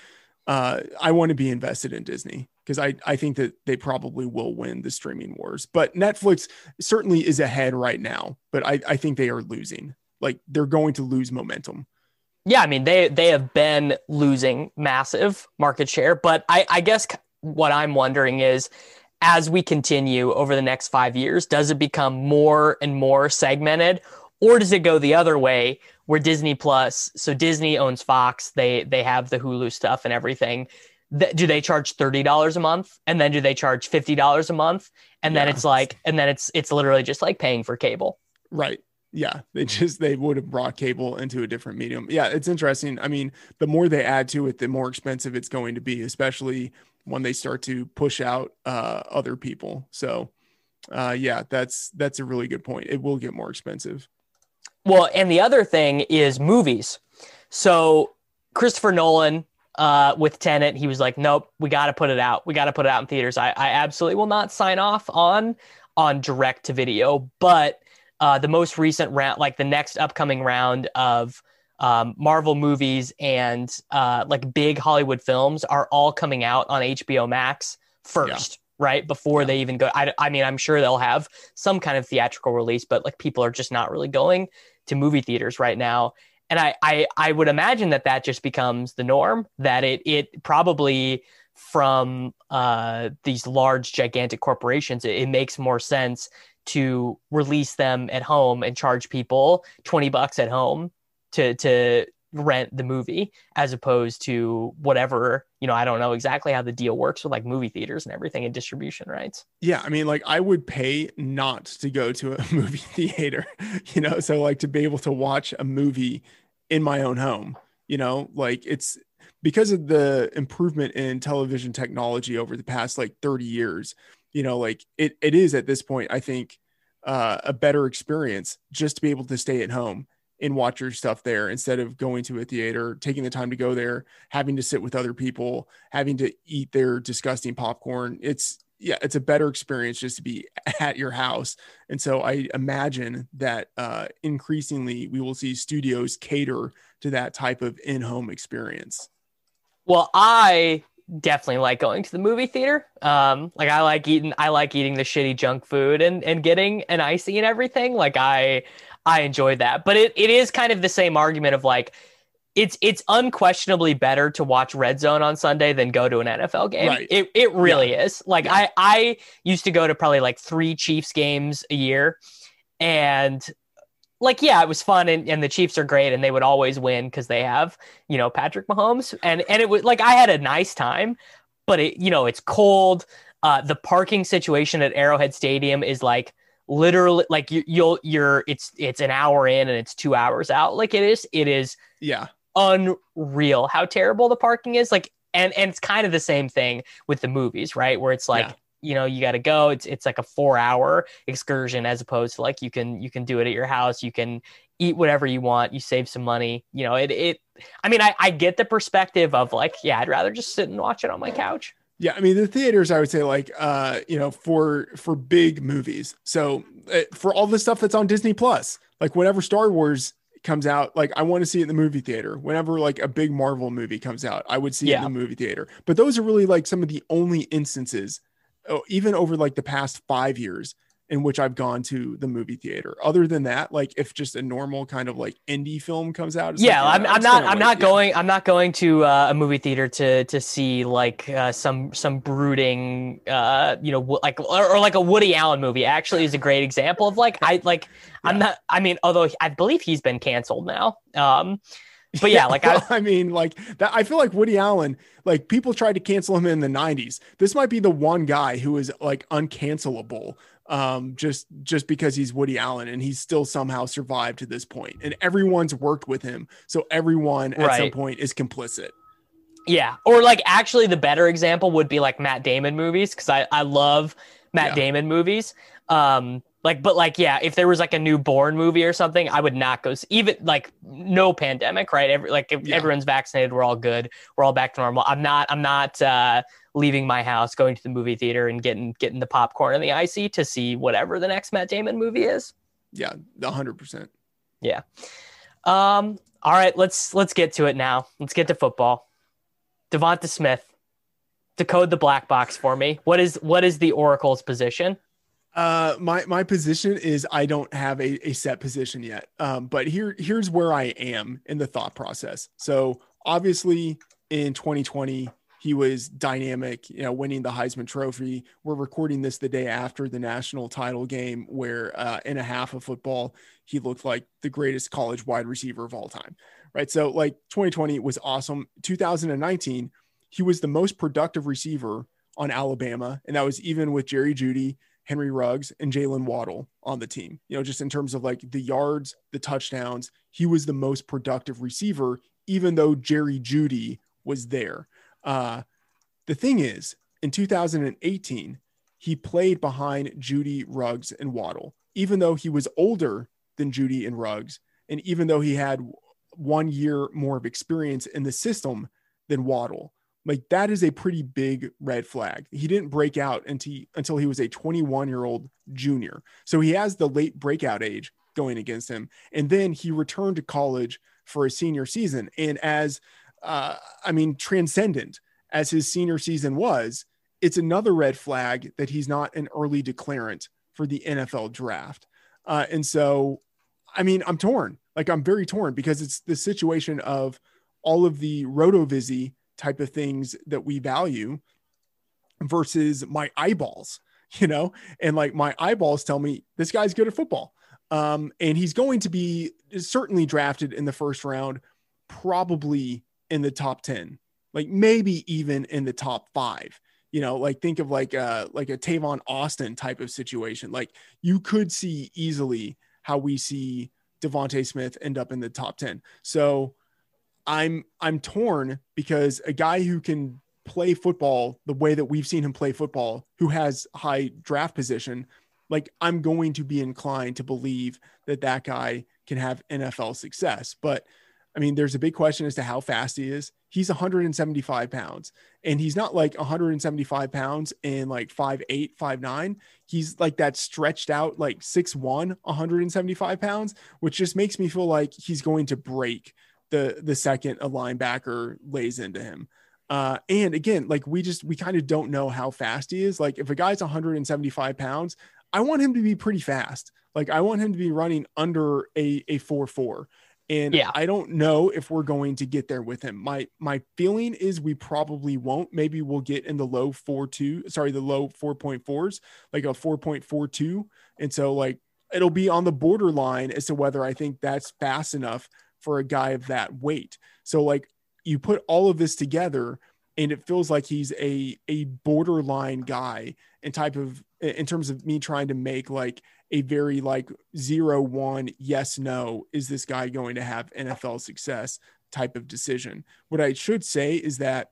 uh, I want to be invested in Disney because I, I think that they probably will win the streaming wars. But Netflix certainly is ahead right now, but I, I think they are losing. Like they're going to lose momentum. Yeah, I mean they they have been losing massive market share, but I, I guess what I'm wondering is as we continue over the next five years, does it become more and more segmented, or does it go the other way where Disney Plus? So Disney owns Fox, they they have the Hulu stuff and everything. do they charge thirty dollars a month, and then do they charge fifty dollars a month, and yeah. then it's like, and then it's it's literally just like paying for cable. Right yeah they just they would have brought cable into a different medium yeah it's interesting i mean the more they add to it the more expensive it's going to be especially when they start to push out uh, other people so uh, yeah that's that's a really good point it will get more expensive Well, and the other thing is movies. So Christopher Nolan uh, with Tenet, he was like, "Nope, we got to put it out. We got to put it out in theaters." I, I absolutely will not sign off on on direct to video, but uh, the most recent round, like the next upcoming round of um, Marvel movies and uh, like big Hollywood films, are all coming out on HBO Max first. Yeah. Right before yeah. they even go, I, I mean, I'm sure they'll have some kind of theatrical release, but like people are just not really going to movie theaters right now and I, I I would imagine that that just becomes the norm. That it it probably from uh, these large gigantic corporations, it, it, makes more sense to release them at home and charge people twenty bucks at home to to rent the movie as opposed to whatever you know i don't know exactly how the deal works with like movie theaters and everything and distribution rights. Yeah i mean like i would pay not to go to a movie theater you know so like to be able to watch a movie in my own home you know like it's because of the improvement in television technology over the past like 30 years you know like it, it is at this point i think uh, a better experience just to be able to stay at home and watch your stuff there instead of going to a theater, taking the time to go there, having to sit with other people, having to eat their disgusting popcorn. It's yeah, it's a better experience just to be at your house. And so I imagine that uh, increasingly we will see studios cater to that type of in-home experience. Well, I definitely like going to the movie theater. Um, like I like eating, I like eating the shitty junk food and and getting an icy and everything. Like I I enjoyed that. But it, it is kind of the same argument of like it's it's unquestionably better to watch Red Zone on Sunday than go to an NFL game. Right. It it really yeah. is. Like yeah. I I used to go to probably like three Chiefs games a year, and like yeah, it was fun and, and the Chiefs are great and they would always win because they have you know Patrick Mahomes and and it was like I had a nice time, but it you know it's cold. Uh, the parking situation at Arrowhead Stadium is like literally like you, you'll you're it's it's an hour in and it's two hours out like it is it is yeah unreal how terrible the parking is like and and it's kind of the same thing with the movies right where it's like yeah. You know you got to go it's it's like a 4 hour excursion as opposed to like you can you can do it at your house you can eat whatever you want you save some money you know it it i mean i i get the perspective of like yeah i'd rather just sit and watch it on my couch yeah, I mean the theaters. I would say like uh, you know for for big movies. So uh, for all the stuff that's on Disney Plus, like whenever Star Wars comes out, like I want to see it in the movie theater. Whenever like a big Marvel movie comes out, I would see yeah. it in the movie theater. But those are really like some of the only instances, even over like the past five years, in which I've gone to the movie theater. Other than that, like if just a normal kind of like indie film comes out, yeah, like, I'm, I'm, I'm, not, I'm not yeah. going, I'm not going to uh, a movie theater to to see like uh, some some brooding, uh, you know, like or, or, like a Woody Allen movie. Actually, is a great example of like I like yeah. I'm not. I mean, although I believe he's been canceled now. Um, but yeah, like I, I mean, like that. I feel like Woody Allen, like people tried to cancel him in the '90s. This might be the one guy who is like uncancelable um, just just because he's Woody Allen and he's still somehow survived to this point, and everyone's worked with him, so everyone at right. some point is complicit. Yeah, or like actually, the better example would be like Matt Damon movies because I I love Matt yeah. Damon movies. Um, like, but like, yeah, if there was like a new Bourne movie or something, I would not go. See, even like no pandemic, right? Every like if yeah. everyone's vaccinated, we're all good. We're all back to normal. I'm not. I'm not. uh leaving my house, going to the movie theater, and getting getting the popcorn and the icy to see whatever the next Matt Damon movie is. Yeah, hundred percent. Yeah. Um. All right. Let's let's get to it now. Let's get to football. Devonta Smith, decode the black box for me. What is what is the Oracle's position? Uh, my my position is I don't have a, a set position yet. Um, but here here's where I am in the thought process. So obviously in 2020 he was dynamic, you know, winning the Heisman Trophy. We're recording this the day after the national title game, where uh, in a half of football, he looked like the greatest college wide receiver of all time, right? So, like 2020 was awesome. 2019, he was the most productive receiver on Alabama, and that was even with Jerry Jeudy, Henry Ruggs, and Jaylen Waddle on the team. You know, just in terms of like the yards, the touchdowns, he was the most productive receiver, even though Jerry Jeudy was there. Uh, the thing is, in 2018, he played behind Jeudy, Ruggs, and Waddle. Even though he was older than Jeudy and Ruggs. And even though he had one year more of experience in the system than Waddle, like that is a pretty big red flag. He didn't break out until until he was a 21 year old junior. So he has the late breakout age going against him. And then he returned to college for a senior season. And as, uh, I mean, transcendent as his senior season was, it's another red flag that he's not an early declarant for the NFL draft. Uh, and so, I mean, I'm torn. Like, I'm very torn because it's the situation of all of the rotovizy type of things that we value versus my eyeballs, you know? And like, my eyeballs tell me this guy's good at football. Um, and he's going to be certainly drafted in the first round, probably in the top 10, like maybe even in the top five. You know, like think of like a like a Tavon Austin type of situation. Like you could see easily how we see Devonta Smith end up in the top 10. So I'm I'm torn because a guy who can play football the way that we've seen him play football, who has high draft position, like I'm going to be inclined to believe that that guy can have NFL success. But I mean, there's a big question as to how fast he is. He's 175 pounds, and he's not like 175 pounds and like five eight, five nine. He's like that stretched out, like six one, 175 pounds, which just makes me feel like he's going to break the the second a linebacker lays into him. Uh, and again, like we just we kind of don't know how fast he is. Like if a guy's 175 pounds, I want him to be pretty fast. Like I want him to be running under a a four four. And yeah. I don't know if we're going to get there with him. My my feeling is we probably won't. Maybe we'll get in the low four two, sorry, the low four point fours, like a four point four two. And so like it'll be on the borderline as to whether I think that's fast enough for a guy of that weight. So like you put all of this together and it feels like he's a a borderline guy in type of in terms of me trying to make like a very like zero one yes no is this guy going to have NFL success type of decision. What I should say is that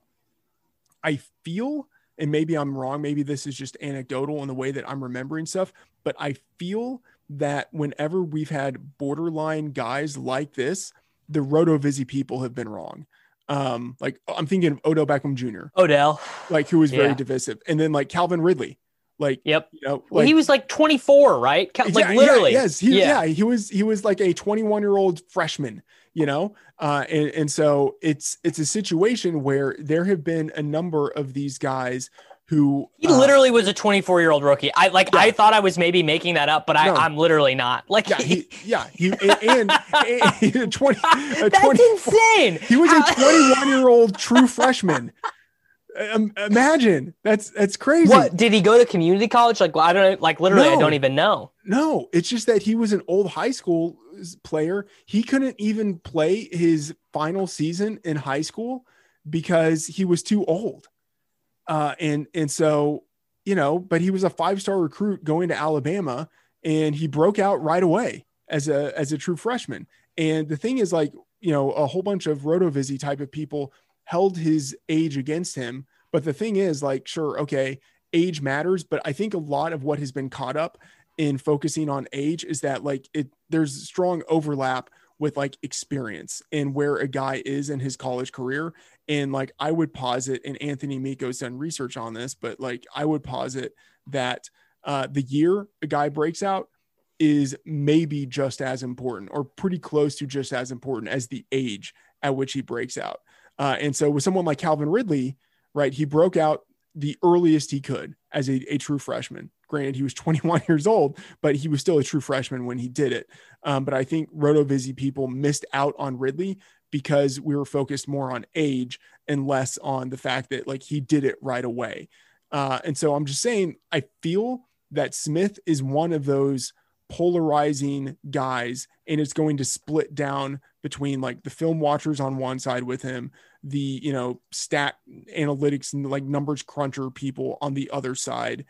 I feel and maybe I'm wrong, maybe this is just anecdotal in the way that I'm remembering stuff, but I feel that whenever we've had borderline guys like this, the Rotovizy people have been wrong. Um, like I'm thinking of Odell Beckham Jr. Odell, like who was very yeah. divisive, and then like Calvin Ridley, like yep, you know, like, well, he was like 24, right? Like yeah, literally, yeah, yes, he, yeah. yeah, he was he was like a 21 year old freshman, you know, uh, and and so it's it's a situation where there have been a number of these guys who he uh, literally was a 24 year old rookie. I like yeah. I thought I was maybe making that up, but I, no. I'm literally not. Like yeah, he, yeah, he and, and, and 20, That's 20, insane. He was a 21 year old true freshman. Um, imagine that's that's crazy. What did he go to community college? Like I don't. Like literally, no, I don't even know. No, it's just that he was an old high school player. He couldn't even play his final season in high school because he was too old. Uh, and and so you know, but he was a five star recruit going to Alabama, and he broke out right away as a as a true freshman. And the thing is, like you know, a whole bunch of rotovizy type of people held his age against him. But the thing is, like, sure, okay, age matters, but I think a lot of what has been caught up in focusing on age is that like it there's strong overlap with like experience and where a guy is in his college career and like I would posit, and Anthony Amico's done research on this, but like I would posit that uh, the year a guy breaks out is maybe just as important or pretty close to just as important as the age at which he breaks out. Uh, and so with someone like Calvin Ridley, right, he broke out the earliest he could as a, a true freshman. Granted, he was 21 years old, but he was still a true freshman when he did it. Um, but I think Rotovizy people missed out on Ridley because we were focused more on age and less on the fact that like he did it right away. Uh, and so I'm just saying, I feel that Smith is one of those polarizing guys, and it's going to split down between like the film watchers on one side with him, the you know stat analytics and like numbers cruncher people on the other side.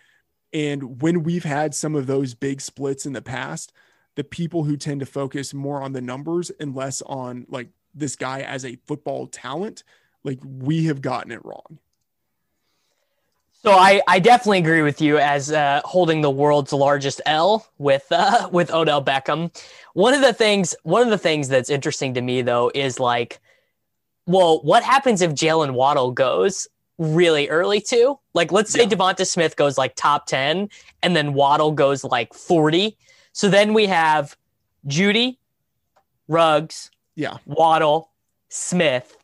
And when we've had some of those big splits in the past, the people who tend to focus more on the numbers and less on like this guy as a football talent, like we have gotten it wrong. So I, I definitely agree with you as uh, holding the world's largest L with uh, with Odell Beckham. One of the things one of the things that's interesting to me though is like, well, what happens if Jaylen Waddle goes really early too? Like, let's say Yeah. Devonta Smith goes like top ten, and then Waddle goes like forty. So then we have Jeudy, Ruggs, Yeah. Waddle, Smith,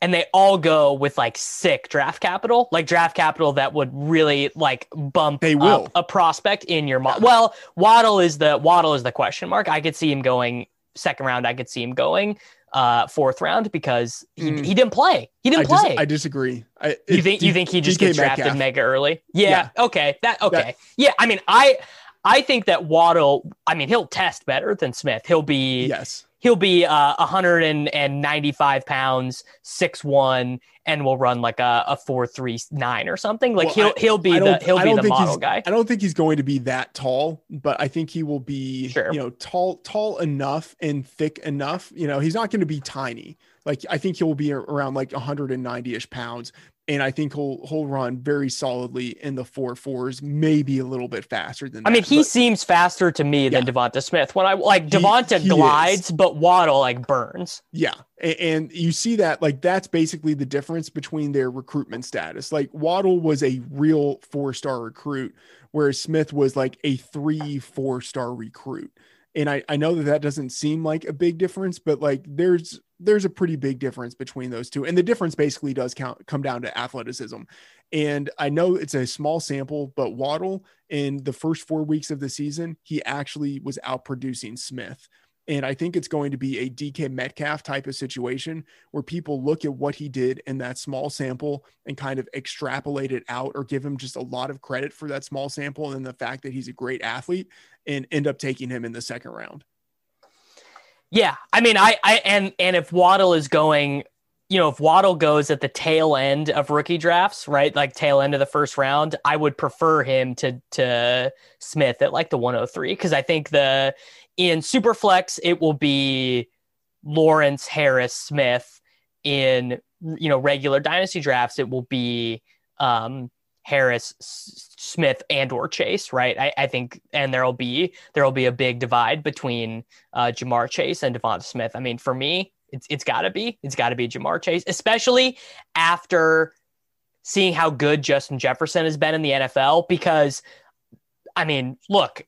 and they all go with like sick draft capital, like draft capital that would really like bump They will. a prospect in your mo- Well, Waddle is the Waddle is the question mark. I could see him going second round. I could see him going uh fourth round because he, Mm. he didn't play. He didn't dis- play. I disagree. I, you think you think he just DK gets drafted Metcalf. mega early? Yeah. Okay. That okay. yeah. I mean, I I think that Waddle. I mean, he'll test better than Smith. He'll be Yes. He'll be uh, 195 pounds, six one, and will run like a, a four three nine or something. Like Well, he'll I- he'll be the he'll be the model guy. I don't think he's going to be that tall, but I think he will be, Sure. you know, tall, tall enough and thick enough. You know, he's not going to be tiny. Like I think he'll be around like 190 ish pounds, and I think he'll he'll run very solidly in the four fours, maybe a little bit faster than. I mean, he seems faster to me than Yeah. Devonta Smith. When I like Devonta he glides, is. but Waddle like burns. Yeah. A- And you see that, like, that's basically the difference between their recruitment status. Like, Waddle was a real four star recruit, whereas Smith was like a three, four star recruit. And I, I know that that doesn't seem like a big difference, but like, there's, there's a pretty big difference between those two. And the difference basically does count, come down to athleticism. And I know it's a small sample, but Waddle in the first four weeks of the season, he actually was outproducing Smith. And I think it's going to be a DK Metcalf type of situation where people look at what he did in that small sample and kind of extrapolate it out or give him just a lot of credit for that small sample and the fact that he's a great athlete and end up taking him in the second round. Yeah, I mean, I, I and and if Waddle is going, you know, if Waddle goes at the tail end of rookie drafts, right, like tail end of the first round, I would prefer him to to Smith at like the 103 because I think the in Superflex it will be Lawrence Harris Smith. In you know regular dynasty drafts, it will be um, Harris, S- Smith, and or Chase, right? I, I think, and there'll be there'll be a big divide between uh, Ja'Marr Chase and Devonta Smith. I mean, for me, it's it's got to be it's got to be Ja'Marr Chase, especially after seeing how good Justin Jefferson has been in the NFL. Because, I mean, look,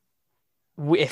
we,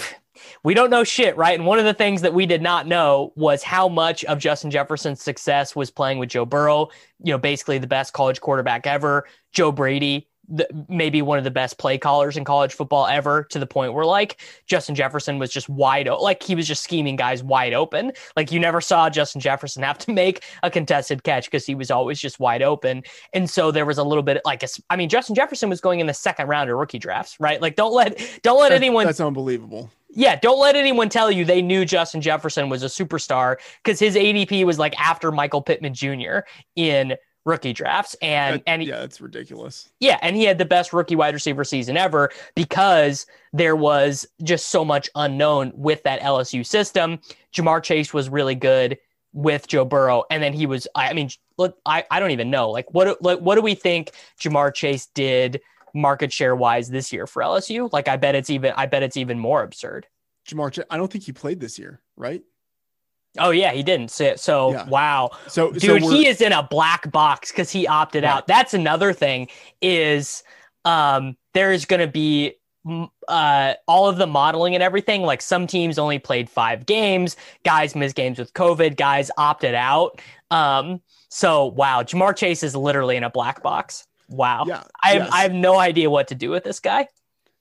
we don't know shit, right? And one of the things that we did not know was how much of Justin Jefferson's success was playing with Joe Burrow, you know, basically the best college quarterback ever. Joe Brady, the, maybe one of the best play callers in college football ever, to the point where like Justin Jefferson was just wide open, like he was just scheming guys wide open. Like you never saw Justin Jefferson have to make a contested catch because he was always just wide open. And so there was a little bit like, a, I mean, Justin Jefferson was going in the second round of rookie drafts, right? Like don't let don't let That- anyone That's unbelievable. Yeah, don't let anyone tell you they knew Justin Jefferson was a superstar because his ADP was like after Michael Pittman Jr. in rookie drafts, and That- and yeah, it's ridiculous. yeah, and he had the best rookie wide receiver season ever because there was just so much unknown with that LSU system. Ja'Marr Chase was really good with Joe Burrow, and then he was. I mean, look, I I don't even know like what like what do we think Ja'Marr Chase did market share wise this year for LSU? Like I bet it's even I bet it's even more absurd. Ja'Marr, I don't think he played this year, right? Oh yeah, he didn't. So, so Yeah. wow, So, so dude, we're- he is in a black box because he opted Right. out. That's another thing. Is um, there is going to be uh, all of the modeling and everything. Like some teams only played five games. Guys missed games with COVID. Guys opted out. Um, so wow, Ja'Marr Chase is literally in a black box. Wow, yeah, I have yes. I have no idea what to do with this guy.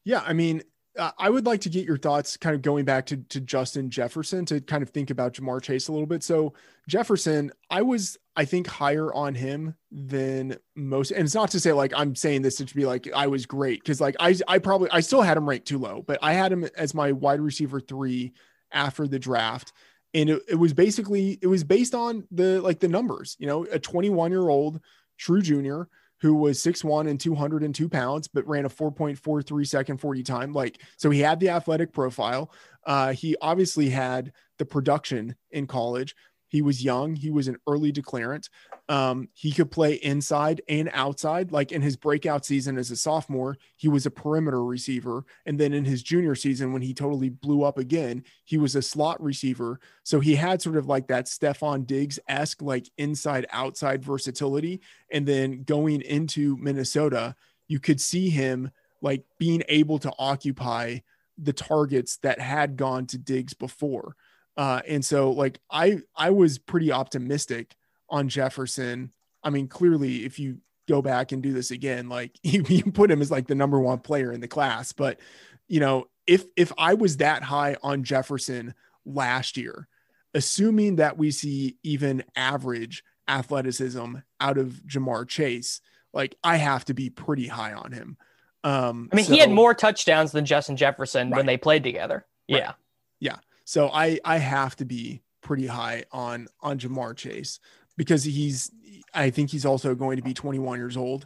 Yeah, I mean, uh, I would like to get your thoughts kind of going back to, to Justin Jefferson to kind of think about Ja'Marr Chase a little bit. So, Jefferson, I was, I think, higher on him than most. And it's not to say like I'm saying this to be like I was great because like I, I probably, I still had him ranked too low, but I had him as my wide receiver three after the draft. And it, it was basically, it was based on the like the numbers, you know, a 21 year old true junior who was 6'1 and 202 pounds, but ran a 4.43 second 40 time. Like, so he had the athletic profile. Uh, he obviously had the production in college. He was young. He was an early declarant. Um, he could play inside and outside. Like in his breakout season as a sophomore, he was a perimeter receiver. And then in his junior season, when he totally blew up again, he was a slot receiver. So he had sort of like that Stefon Diggs esque, like inside outside versatility. And then going into Minnesota, you could see him like being able to occupy the targets that had gone to Diggs before. Uh, and so like I I was pretty optimistic on Jefferson. I mean, clearly, if you go back and do this again, like you, you put him as like the number one player in the class. But you know, if if I was that high on Jefferson last year, assuming that we see even average athleticism out of Ja'Marr Chase, like I have to be pretty high on him. Um, I mean, so, he had more touchdowns than Justin Jefferson right. when they played together. Right. Yeah. Yeah. So I I have to be pretty high on on Ja'Marr Chase because he's I think he's also going to be 21 years old.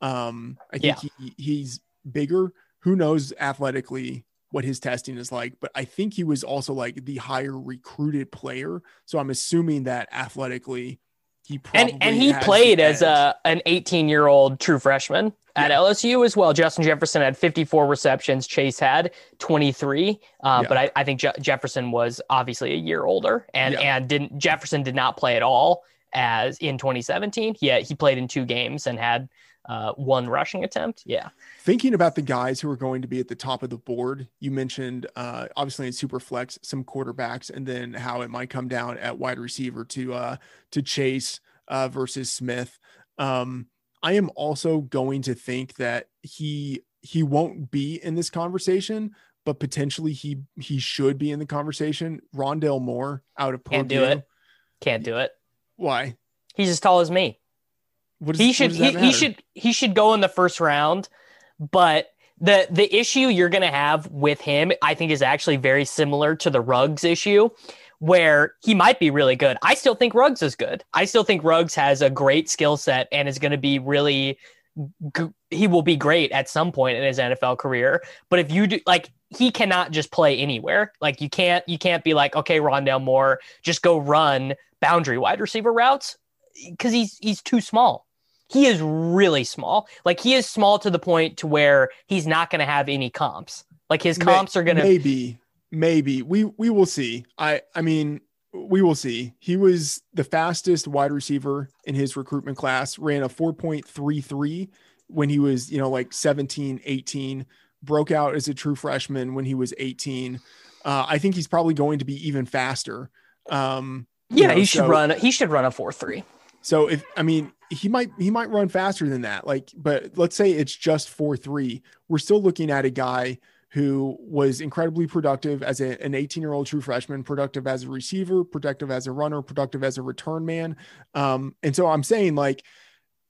Um, I think yeah. he, he's bigger. Who knows athletically what his testing is like, but I think he was also like the higher recruited player. So I'm assuming that athletically he and and he played as a an 18 year old true freshman at yeah. LSU as well. Justin Jefferson had 54 receptions. Chase had 23. Uh, yeah. But I, I think Je- Jefferson was obviously a year older, and yeah. and didn't Jefferson did not play at all as in 2017. He he played in two games and had uh, one rushing attempt. Yeah. Thinking about the guys who are going to be at the top of the board, you mentioned uh, obviously in super flex some quarterbacks, and then how it might come down at wide receiver to uh, to Chase uh, versus Smith. Um, I am also going to think that he he won't be in this conversation, but potentially he he should be in the conversation. Rondale Moore out of Purdue. Can't do it. Can't do it. Why? He's as tall as me. What he should he, he should he should go in the first round, but the the issue you're going to have with him, I think, is actually very similar to the Ruggs issue, where he might be really good. I still think Ruggs is good. I still think Ruggs has a great skill set and is going to be really. He will be great at some point in his NFL career, but if you do like, he cannot just play anywhere. Like you can't you can't be like, okay, Rondale Moore, just go run boundary wide receiver routes because he's he's too small. He is really small. Like he is small to the point to where he's not going to have any comps. Like his comps May, are going to maybe maybe we we will see. I I mean we will see. He was the fastest wide receiver in his recruitment class, ran a 4.33 when he was, you know, like 17, 18, broke out as a true freshman when he was 18. Uh, I think he's probably going to be even faster. Um, yeah, know, he should so, run. He should run a four three. So if I mean he might he might run faster than that. Like, but let's say it's just four three. We're still looking at a guy who was incredibly productive as a, an 18 year old true freshman, productive as a receiver, productive as a runner, productive as a return man. Um, and so I'm saying like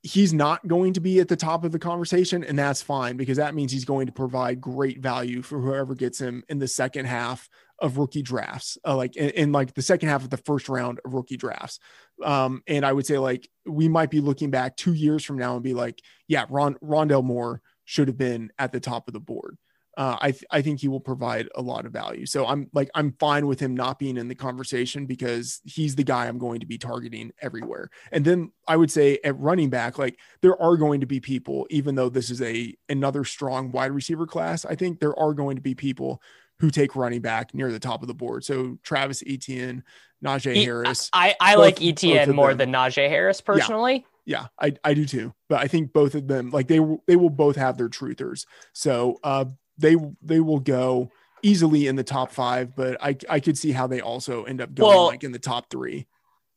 he's not going to be at the top of the conversation, and that's fine because that means he's going to provide great value for whoever gets him in the second half of rookie drafts, uh, like in, in, like the second half of the first round of rookie drafts. Um, and I would say like we might be looking back two years from now and be like, yeah, Ron Rondale Moore should have been at the top of the board. Uh, I th- I think he will provide a lot of value. So I'm like I'm fine with him not being in the conversation because he's the guy I'm going to be targeting everywhere. And then I would say at running back, like there are going to be people, even though this is a another strong wide receiver class, I think there are going to be people who take running back near the top of the board. So Travis Etienne, Najee Harris. I, I both, like Etienne more than Najee Harris personally. Yeah, yeah, I, I do too. But I think both of them, like they they will both have their truthers. So uh, they they will go easily in the top five. But I I could see how they also end up going well, like in the top three.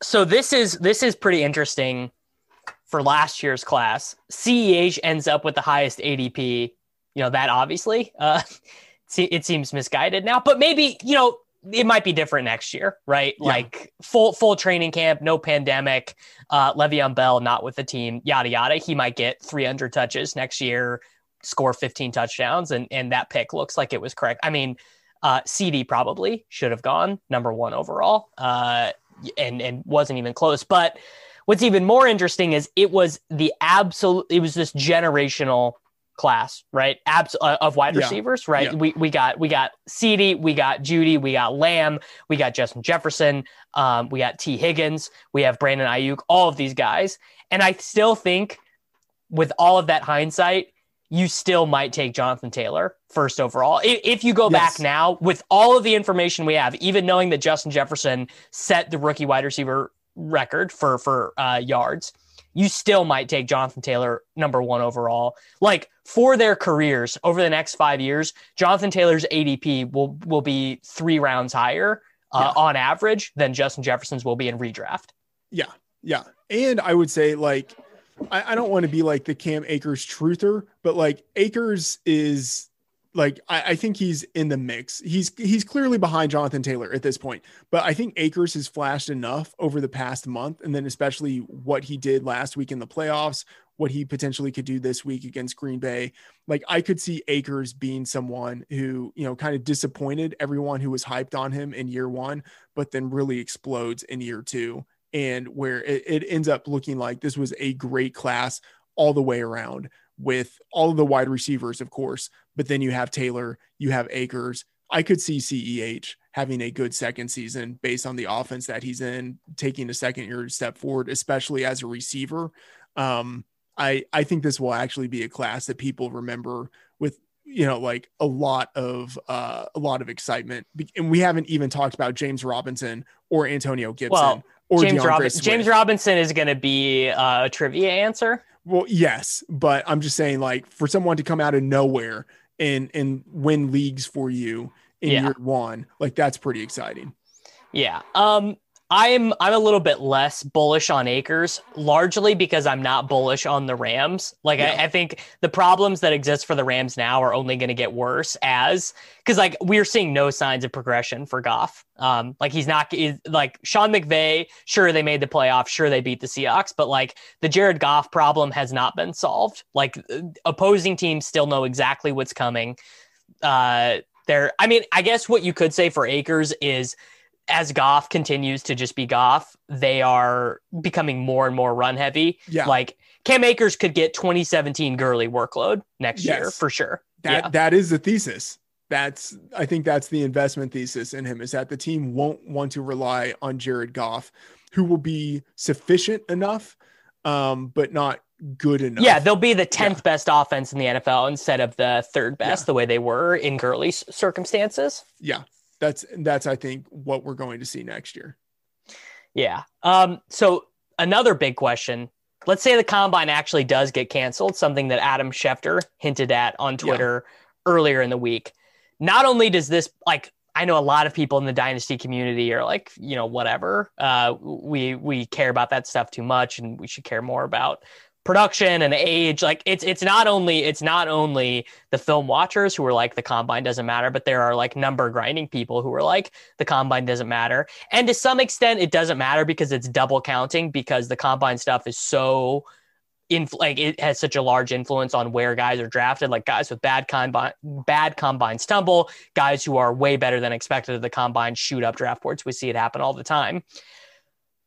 So this is this is pretty interesting for last year's class. CEH ends up with the highest ADP. You know that obviously. Uh, it seems misguided now, but maybe, you know, it might be different next year, right? Yeah. Like full full training camp, no pandemic, uh Le'Veon Bell not with the team, yada yada. He might get 300 touches next year, score 15 touchdowns, and and that pick looks like it was correct. I mean, uh CD probably should have gone number one overall, uh, and and wasn't even close. But what's even more interesting is it was the absolute, it was this generational class, right? Abs- uh, of wide Yeah. receivers, right? Yeah. We we got we got CD, we got Jeudy, we got Lamb, we got Justin Jefferson, um, we got Tee Higgins, we have Brandon Aiyuk, all of these guys, and I still think with all of that hindsight, you still might take Jonathan Taylor first overall. If, if you go back now with all of the information we have, even knowing that Justin Jefferson set the rookie wide receiver record for for uh, yards, you still might take Jonathan Taylor number one overall. Like for their careers over the next five years, Jonathan Taylor's ADP will will be three rounds higher uh, on average than Justin Jefferson's will be in redraft. Yeah, yeah. And I would say like I, I don't want to be like the Cam Akers truther, but like Akers is like I, I think he's in the mix. He's he's clearly behind Jonathan Taylor at this point, but I think Akers has flashed enough over the past month, and then especially what he did last week in the playoffs, what he potentially could do this week against Green Bay. Like I could see Akers being someone who you know kind of disappointed everyone who was hyped on him in year one, but then really explodes in year two and where it, it ends up looking like this was a great class all the way around with all of the wide receivers, of course. But then you have Taylor, you have Akers. I could see CEH having a good second season based on the offense that he's in, taking a second year step forward, especially as a receiver. Um, I I think this will actually be a class that people remember with you know like a lot of uh, a lot of excitement. And we haven't even talked about James Robinson or Antonio Gibson Well, or James, Robinson. James Robinson is going to be uh, a trivia answer. Well, yes, but I'm just saying, like, for someone to come out of nowhere and and win leagues for you in Yeah. year one, like that's pretty exciting. Yeah. Um I'm I'm a little bit less bullish on Akers, largely because I'm not bullish on the Rams. Like Yeah. I, I think the problems that exist for the Rams now are only going to get worse as because like we're seeing no signs of progression for Goff. Um, like he's not is, like Sean McVay. Sure, they made the playoffs. Sure, they beat the Seahawks, but like the Jared Goff problem has not been solved. Like opposing teams still know exactly what's coming. Uh, there. I mean, I guess what you could say for Akers is as Goff continues to just be Goff, they are becoming more and more run heavy. Yeah, Like Cam Akers could get 2017 Gurley workload next year for sure. that yeah. that is the thesis. That's I think that's the investment thesis in him is that the team won't want to rely on Jared Goff, who will be sufficient enough, um, but not good enough. Yeah, they'll be the 10th best offense in the NFL instead of the third best, Yeah. the way they were in Gurley's circumstances. yeah. That's that's I think what we're going to see next year. Yeah. Um, so another big question. Let's say the combine actually does get canceled, something that Adam Schefter hinted at on Twitter earlier in the week. Not only does this like I know a lot of people in the dynasty community are like, you know, whatever. Uh, we we care about that stuff too much, and we should care more about production and age. Like it's it's not only it's not only the film watchers who are like the combine doesn't matter, but there are like number grinding people who are like the combine doesn't matter. And to some extent, it doesn't matter because it's double counting because the combine stuff is so in like it has such a large influence on where guys are drafted. Like guys with bad combine, bad combine stumble, guys who are way better than expected at the combine shoot up draft boards. We see it happen all the time.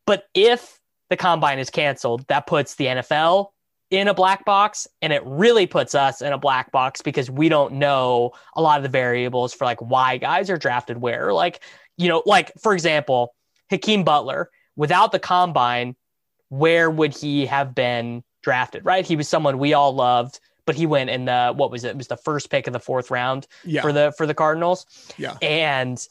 But if the combine is canceled, that puts the NFL in a black box and it really puts us in a black box because we don't know a lot of the variables for like why guys are drafted where. Like, you know, like for example, Hakeem Butler, without the combine, where would he have been drafted? Right? He was someone we all loved, but he went in the what was it? It was the first pick of the fourth round Yeah, for the for the Cardinals. Yeah. And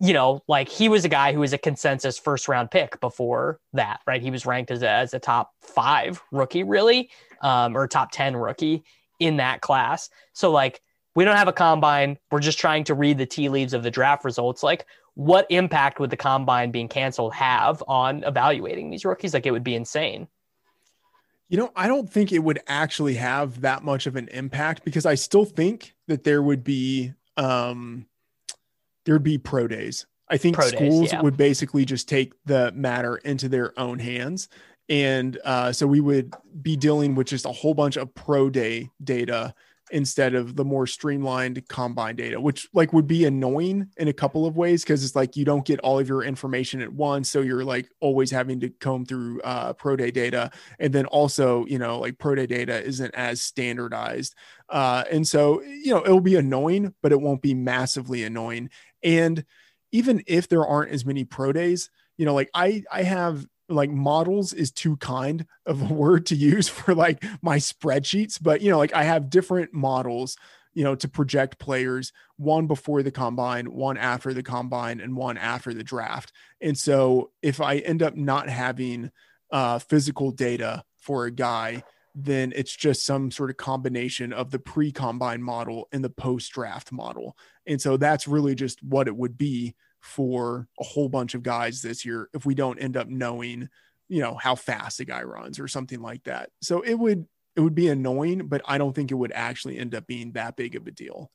you know, like he was a guy who was a consensus first round pick before that, right? He was ranked as a, as a top five rookie, really, um, or top 10 rookie in that class. So, like, we don't have a combine. We're just trying to read the tea leaves of the draft results. Like, what impact would the combine being canceled have on evaluating these rookies? Like, it would be insane. You know, I don't think it would actually have that much of an impact because I still think that there would be um there'd be pro days. I think Pro days, schools yeah. would basically just take the matter into their own hands. And uh, so we would be dealing with just a whole bunch of pro day data instead of the more streamlined combine data, which like would be annoying in a couple of ways because it's like you don't get all of your information at once. So you're like always having to comb through uh, pro day data. And then also, you know, like pro day data isn't as standardized. Uh, and so, you know, it'll be annoying, but it won't be massively annoying. And even if there aren't as many pro days, you know, like I, I have like models is too kind of a word to use for like my spreadsheets but you know like i have different models you know to project players one before the combine one after the combine and one after the draft. And so if i end up not having uh, physical data for a guy then it's just some sort of combination of the pre-combine model and the post-draft model and so that's really just what it would be for a whole bunch of guys this year if we don't end up knowing, you know, how fast a guy runs or something like that. So it would it would be annoying, but I don't think it would actually end up being that big of a deal.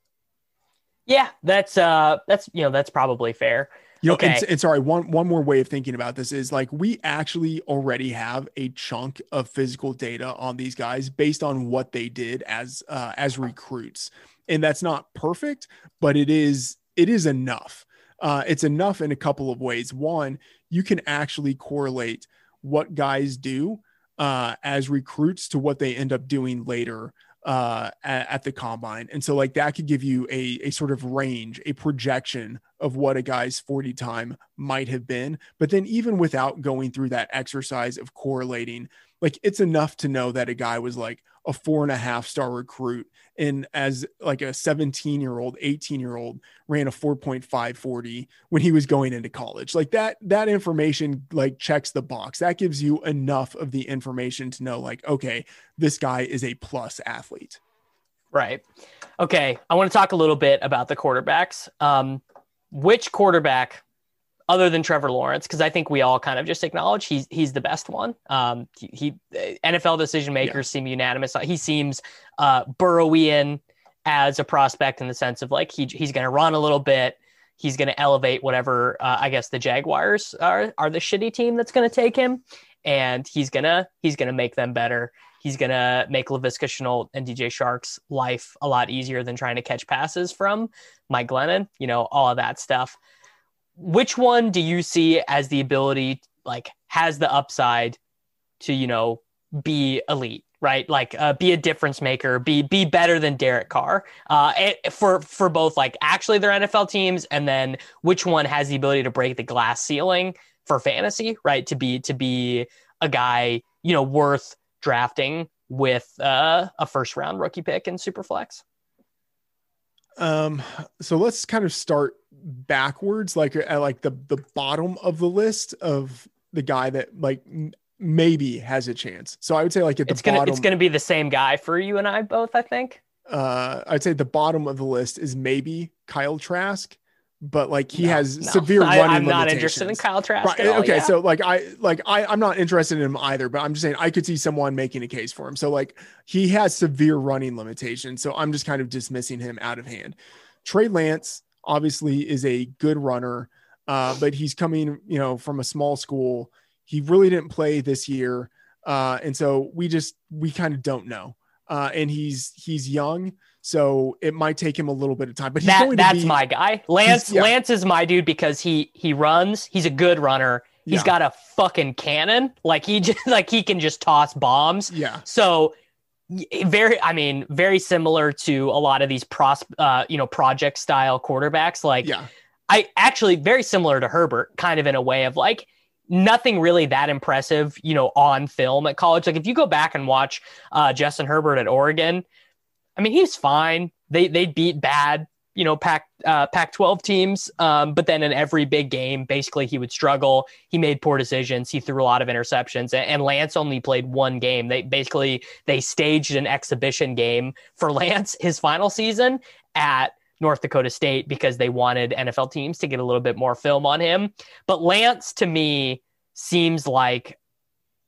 Yeah, that's uh that's you know, that's probably fair. You know, okay. and, and, sorry, one one more way of thinking about this is like we actually already have a chunk of physical data on these guys based on what they did as uh, as recruits, and that's not perfect, but it is it is enough uh, it's enough in a couple of ways. One, you can actually correlate what guys do uh, as recruits to what they end up doing later uh, at, at, the combine. And so, like, that could give you a, a sort of range, a projection of what a guy's 40 time might have been. But then, even without going through that exercise of correlating, like, it's enough to know that a guy was like a four and a half star recruit and as like a 17 year old 18 year old ran a 4.540 when he was going into college. Like that that information like checks the box. That gives you enough of the information to know like okay this guy is a plus athlete. Right. Okay i want to talk a little bit about the quarterbacks. Um which quarterback other than Trevor Lawrence, because I think we all kind of just acknowledge he's he's the best one. Um, he, he NFL decision makers yeah. seem unanimous. He seems uh, Burrowian as a prospect in the sense of like he he's going to run a little bit. He's going to elevate whatever uh, I guess the Jaguars are are the shitty team that's going to take him, and he's gonna he's gonna make them better. He's gonna make Laviska Shenault and DJ Chark's life a lot easier than trying to catch passes from Mike Glennon. You know all of that stuff which one do you see as the ability like has the upside to you know be elite right? Like uh, be a difference maker be be better than Derek Carr. Uh, for for both like actually their NFL teams and then which one has the ability to break the glass ceiling for fantasy right? To be to be a guy you know worth drafting with uh, a first round rookie pick in superflex. Um, so let's kind of start backwards, like at like the the bottom of the list of the guy that like maybe has a chance. So I would say like at the it's gonna bottom, it's gonna be the same guy for you and I both. I think. Uh, I'd say the bottom of the list is maybe Kyle Trask but like he no, has no. severe running I, am not interested in Kyle Trask. Right. All, okay, yeah. so like I like I I'm not interested in him either, but I'm just saying I could see someone making a case for him. So like he has severe running limitations, so I'm just kind of dismissing him out of hand. Trey Lance obviously is a good runner, uh, but he's coming you know from a small school. He really didn't play this year, uh, and so we just we kind of don't know. Uh, and he's he's young. So it might take him a little bit of time, but he's that, going that's be, my guy. Lance yeah. Lance is my dude because he he runs. He's a good runner. He's yeah. got a fucking cannon. Like he just like he can just toss bombs. Yeah. So very I mean very similar to a lot of these pros uh you know project style quarterbacks like yeah. I actually very similar to Herbert kind of in a way of like nothing really that impressive, you know, on film at college. Like if you go back and watch uh Justin Herbert at Oregon, I mean, he's fine. They they beat bad, you know, Pac uh, Pac-12 teams. Um, but then in every big game, basically he would struggle. He made poor decisions. He threw a lot of interceptions. And, and Lance only played one game. They basically they staged an exhibition game for Lance his final season at North Dakota State because they wanted NFL teams to get a little bit more film on him. But Lance to me seems like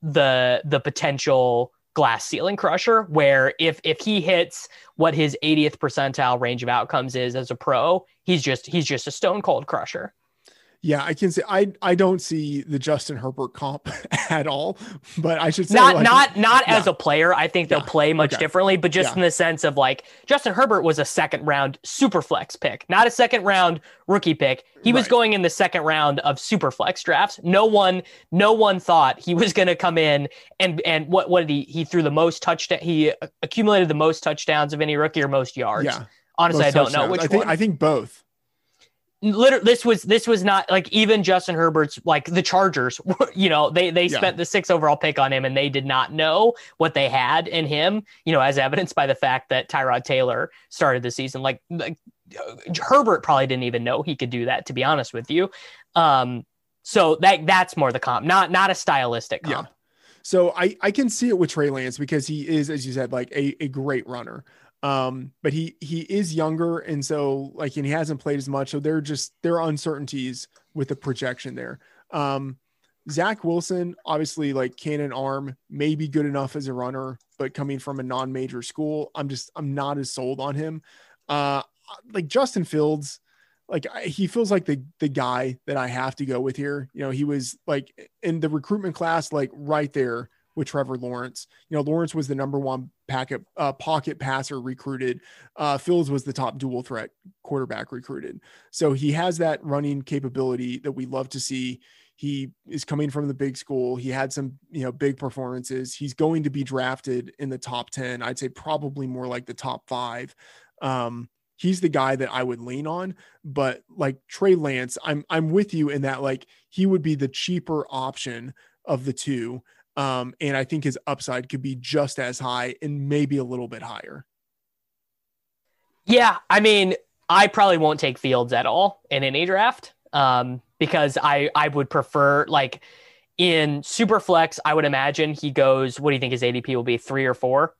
the the potential glass ceiling crusher where if if he hits what his 80th percentile range of outcomes is as a pro he's just he's just a stone cold crusher Yeah, I can say I I don't see the Justin Herbert comp at all, but I should say not like, not not yeah. as a player. I think they'll Yeah. play much Okay. differently, but just Yeah. in the sense of like Justin Herbert was a second round super flex pick, not a second round rookie pick. He was Right. going in the second round of super flex drafts. No one no one thought he was going to come in and and what what did he he threw the most touchdown he accumulated the most touchdowns of any rookie or most yards. yeah. Honestly, most I don't know which I think one. I think both. Literally this was this was not like even Justin Herbert's like the Chargers, you know, they they Yeah. spent the six overall pick on him and they did not know what they had in him, you know, as evidenced by the fact that Tyrod Taylor started the season like, like uh, Herbert probably didn't even know he could do that to be honest with you. Um so that that's more the comp, not not a stylistic comp. Yeah. So I I can see it with Trey Lance because he is, as you said, like a, a great runner. Um, but he he is younger, and so like and he hasn't played as much. So there are just there are uncertainties with the projection there. Um, Zach Wilson, obviously, like cannon arm, may be good enough as a runner, but coming from a non-major school, I'm just I'm not as sold on him. Uh, like Justin Fields, like I, he feels like the the guy that I have to go with here. You know, he was like in the recruitment class, like right there with Trevor Lawrence. You know, Lawrence was the number one packet uh, pocket passer recruited. Uh, Fields was the top dual threat quarterback recruited. So he has that running capability that we love to see. He is coming from the big school. He had some, you know, big performances. He's going to be drafted in the top 10. I'd say probably more like the top five. Um, he's the guy that I would lean on. But like Trey Lance, I'm I'm with you in that like he would be the cheaper option of the two. Um, and I think his upside could be just as high and maybe a little bit higher. Yeah, I mean, I probably won't take Fields at all in any draft um, because I I would prefer like in Superflex. I would imagine he goes. What do you think his ADP will be? Three or four?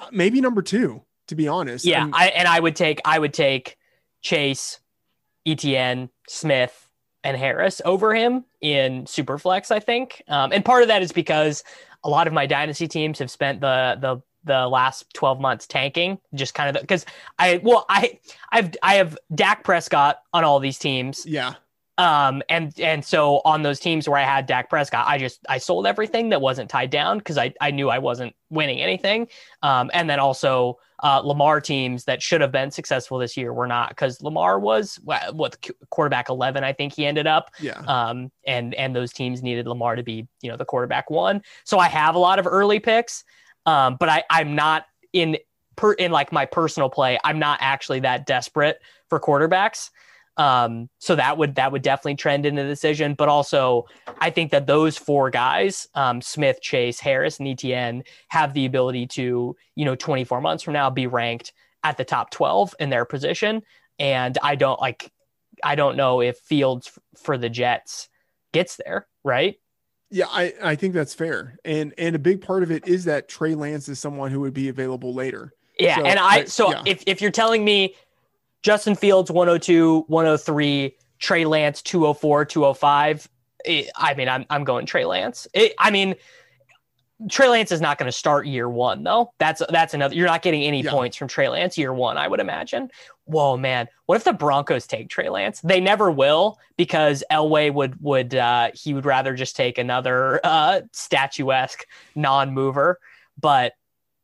Uh, Maybe number two, to be honest. Yeah, I and I would take I would take Chase, Etienne, Smith, and Harris over him in Superflex. I think, um, and part of that is because a lot of my dynasty teams have spent the the the last 12 months tanking just kind of because I well I I've I have Dak Prescott on all these teams yeah. Um and and so on those teams where I had Dak Prescott I just I sold everything that wasn't tied down because I I knew I wasn't winning anything um and then also uh Lamar teams that should have been successful this year were not because Lamar was what, quarterback 11 I think he ended up Yeah. um, and and those teams needed Lamar to be you know the quarterback one. So I have a lot of early picks, um, but I I'm not in per in like my personal play. I'm not actually that desperate for quarterbacks. Um, so that would that would definitely trend in the decision. But also, I think that those four guys, um, Smith, Chase, Harris, and Etienne, have the ability to you know 24 months from now be ranked at the top 12 in their position. And I don't like I don't know if Fields for the Jets gets there, right? Yeah, I, I think that's fair. And and a big part of it is that Trey Lance is someone who would be available later. Yeah, So, and I so yeah. if if you're telling me Justin Fields 102, 103, Trey Lance 204, 205, eh, I mean I'm I'm going Trey Lance. It, I mean Trey Lance is not going to start year one though. That's that's another. You're not getting any Yeah. points from Trey Lance year one, I would imagine. Whoa, man! What if the Broncos take Trey Lance? They never will because Elway would would uh, he would rather just take another uh, statuesque non-mover. But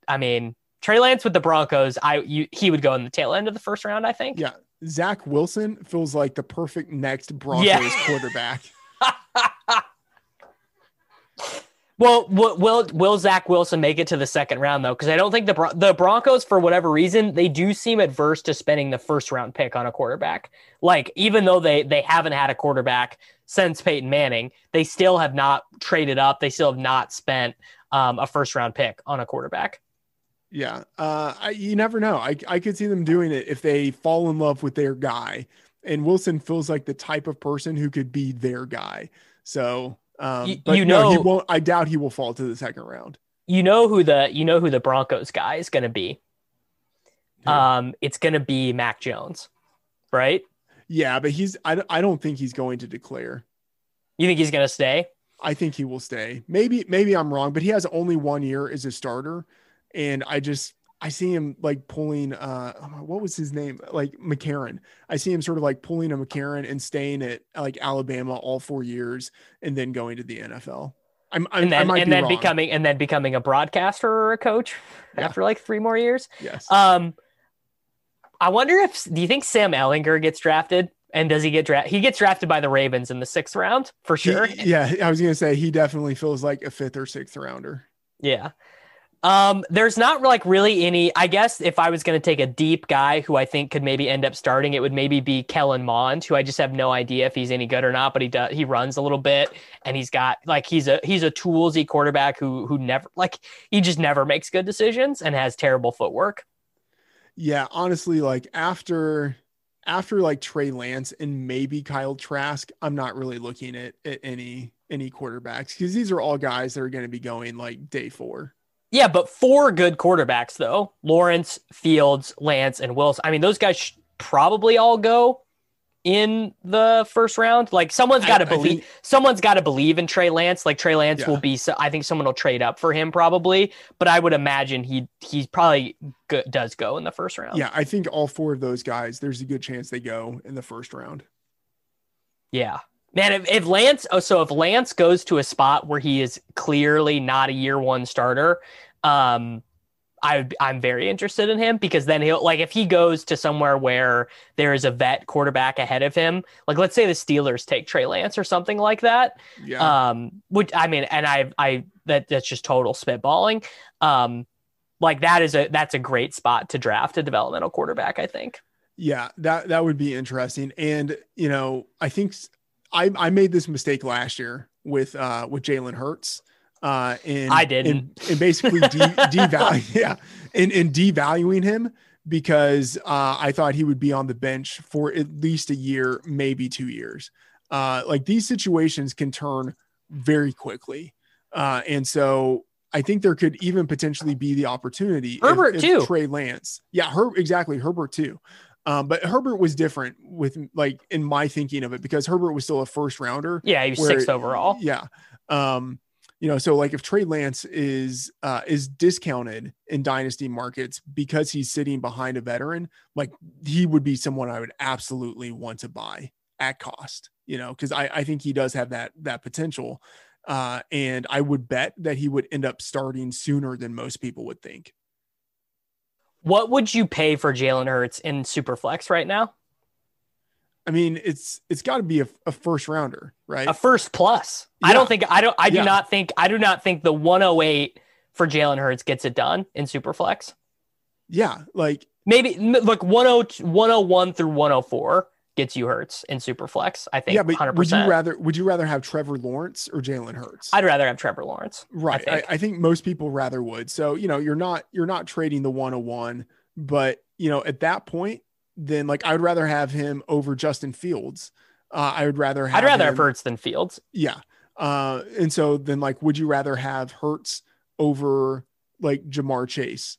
I mean, Trey Lance with the Broncos, I you, he would go in the tail end of the first round, I think. Yeah. Zach Wilson feels like the perfect next Broncos Yeah. quarterback. Well, will, will will Zach Wilson make it to the second round though? Because I don't think the Bron- the Broncos, for whatever reason, they do seem adverse to spending the first round pick on a quarterback. Like even though they they haven't had a quarterback since Peyton Manning, they still have not traded up. They still have not spent um, a first round pick on a quarterback. Yeah. Uh, I, you never know. I, I could see them doing it if they fall in love with their guy. And Wilson feels like the type of person who could be their guy. So, um, You- but you no, he know- won't. I doubt he will fall to the second round. You know who the you know who the Broncos guy is going to be. Who? Um, it's going to be Mac Jones, right? Yeah, but he's. I, I don't think he's going to declare. You think he's going to stay? I think he will stay. Maybe maybe I'm wrong, but he has only one year as a starter, and I just I see him like pulling uh what was his name? Like McCarron. I see him sort of like pulling a McCarron and staying at like Alabama all four years and then going to the NFL. I'm, I'm and then, and be then becoming and then becoming a broadcaster or a coach yeah. after like three more years. Yes. Um I wonder if do you think Sam Ehlinger gets drafted? And does he get drafted? He gets drafted by the Ravens in the sixth round for sure. He, yeah, I was gonna say he definitely feels like a fifth or sixth rounder. Yeah. Um, there's not like really any. I guess if I was going to take a deep guy who I think could maybe end up starting, it would maybe be Kellen Mond, who I just have no idea if he's any good or not. But he does. He runs a little bit, and he's got like he's a he's a toolsy quarterback who who never like he just never makes good decisions and has terrible footwork. Yeah, honestly, like after after like Trey Lance and maybe Kyle Trask, I'm not really looking at, at any any quarterbacks because these are all guys that are going to be going like day four. Yeah, but four good quarterbacks though: Lawrence, Fields, Lance, and Wilson. I mean, those guys probably all go in the first round. Like someone's got to believe. Think, someone's got to believe in Trey Lance. Like Trey Lance yeah. will be. So I think someone will trade up for him probably. But I would imagine he he probably go, does go in the first round. Yeah, I think all four of those guys. There's a good chance they go in the first round. Yeah, Man, if, if Lance, oh, so if Lance goes to a spot where he is clearly not a year one starter, um, I I'm very interested in him because then he'll like if he goes to somewhere where there is a vet quarterback ahead of him, like let's say the Steelers take Trey Lance or something like that. Yeah. Um, which I mean, and I I that that's just total spitballing. Um, like that is a that's a great spot to draft a developmental quarterback. I think. Yeah, that that would be interesting, and you know, I think I, I made this mistake last year with uh with Jalen Hurts. Uh and I didn't and, and basically de- devalue yeah and, and devaluing him because uh I thought he would be on the bench for at least a year, maybe two years. Uh like these situations can turn very quickly. Uh and so I think there could even potentially be the opportunity. Herbert if, if too. Trey Lance. Yeah, her exactly. Herbert too. Um, but Herbert was different with like in my thinking of it because Herbert was still a first rounder. Yeah, he was where, sixth overall. Yeah. Um, you know, so like if Trey Lance is uh is discounted in dynasty markets because he's sitting behind a veteran, like he would be someone I would absolutely want to buy at cost, you know, because I, I think he does have that that potential. Uh, and I would bet that he would end up starting sooner than most people would think. What would you pay for Jalen Hurts in Superflex right now? I mean, it's it's got to be a, a, first rounder, right? A first plus. Yeah. I don't think I don't I do yeah. not think I do not think the 108 for Jalen Hurts gets it done in Superflex. Yeah, like maybe look 101 through 104 gets you Hurts in Superflex. I think. Yeah, but 100%. would you rather would you rather have Trevor Lawrence or Jalen Hurts? I'd rather have Trevor Lawrence. Right. I think. I, I think. most people rather would. So you know, you're not you're not trading the 101, but you know, at that point, then like I would rather have him over Justin Fields. Uh, I would rather have I'd rather him, have Hurts than Fields. Yeah. Uh, and so then like, would you rather have Hurts over like Ja'Marr Chase?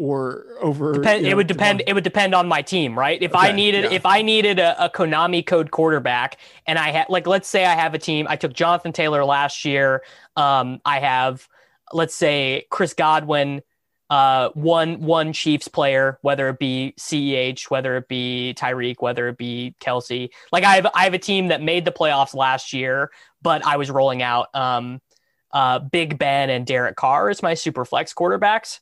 Or over depend, you know, it would depend it would depend on my team right? If okay, i needed yeah. if i needed a, a, konami code quarterback and i had like let's say i have a team i took jonathan taylor last year um i have let's say chris godwin uh one one chiefs player whether it be ceh whether it be tyreek whether it be Kelce. Like i have i have a team that made the playoffs last year but i was rolling out um uh big ben and derek carr as my super flex quarterbacks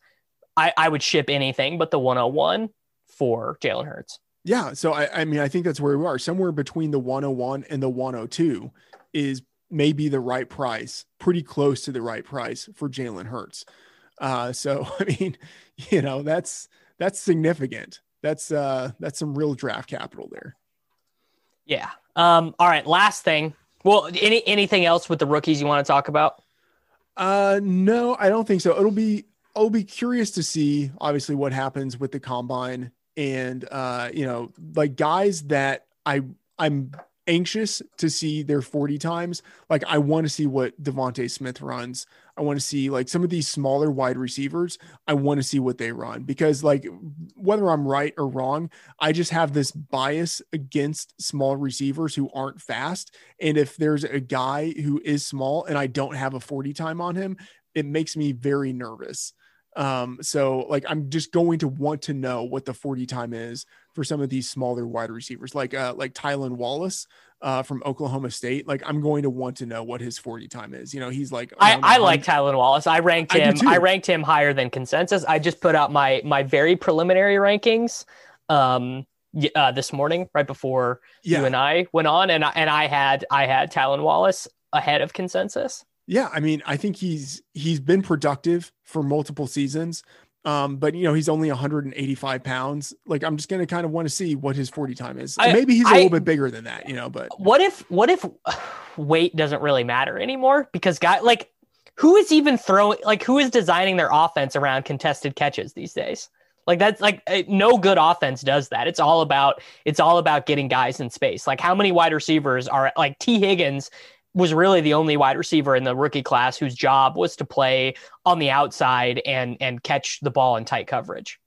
I, I would ship anything but the 101 for Jalen Hurts. Yeah. So I, I mean, I think that's where we are. Somewhere between the 101 and the 102 is maybe the right price, pretty close to the right price for Jalen Hurts. Uh, so I mean, you know, that's that's significant. That's uh that's some real draft capital there. Yeah. Um, all right, last thing. Well, any anything else with the rookies you want to talk about? Uh no, I don't think so. It'll be I'll be curious to see obviously what happens with the combine and uh, you know, like guys that I I'm anxious to see their 40 times. Like I want to see what Devonta Smith runs. I want to see like some of these smaller wide receivers. I want to see what they run because like whether I'm right or wrong, I just have this bias against small receivers who aren't fast. And if there's a guy who is small and I don't have a 40 time on him, it makes me very nervous. Um, so like I'm just going to want to know what the 40 time is for some of these smaller wide receivers, like uh like Tylan Wallace uh from Oklahoma State. Like I'm going to want to know what his 40 time is. You know, he's like I, I like Tylan Wallace. I ranked him too. I, ranked him higher than consensus. I just put out my my very preliminary rankings um uh, this morning right before yeah. you and I went on and I, and I had I had Tylan Wallace ahead of consensus. Yeah, I mean, I think he's he's been productive for multiple seasons. Um, but you know, he's only 185 pounds. Like, I'm just gonna kind of want to see what his 40 time is. I- Maybe he's a I- little bit bigger than that, you know, but What if what if weight doesn't really matter anymore because guy like who is even throwing like who is designing their offense around contested catches these days? Like that's like eh, no good offense does that. It's all about it's all about getting guys in space. Like how many wide receivers are like Tee Higgins was really the only wide receiver in the rookie class whose job was to play on the outside and and catch the ball in tight coverage.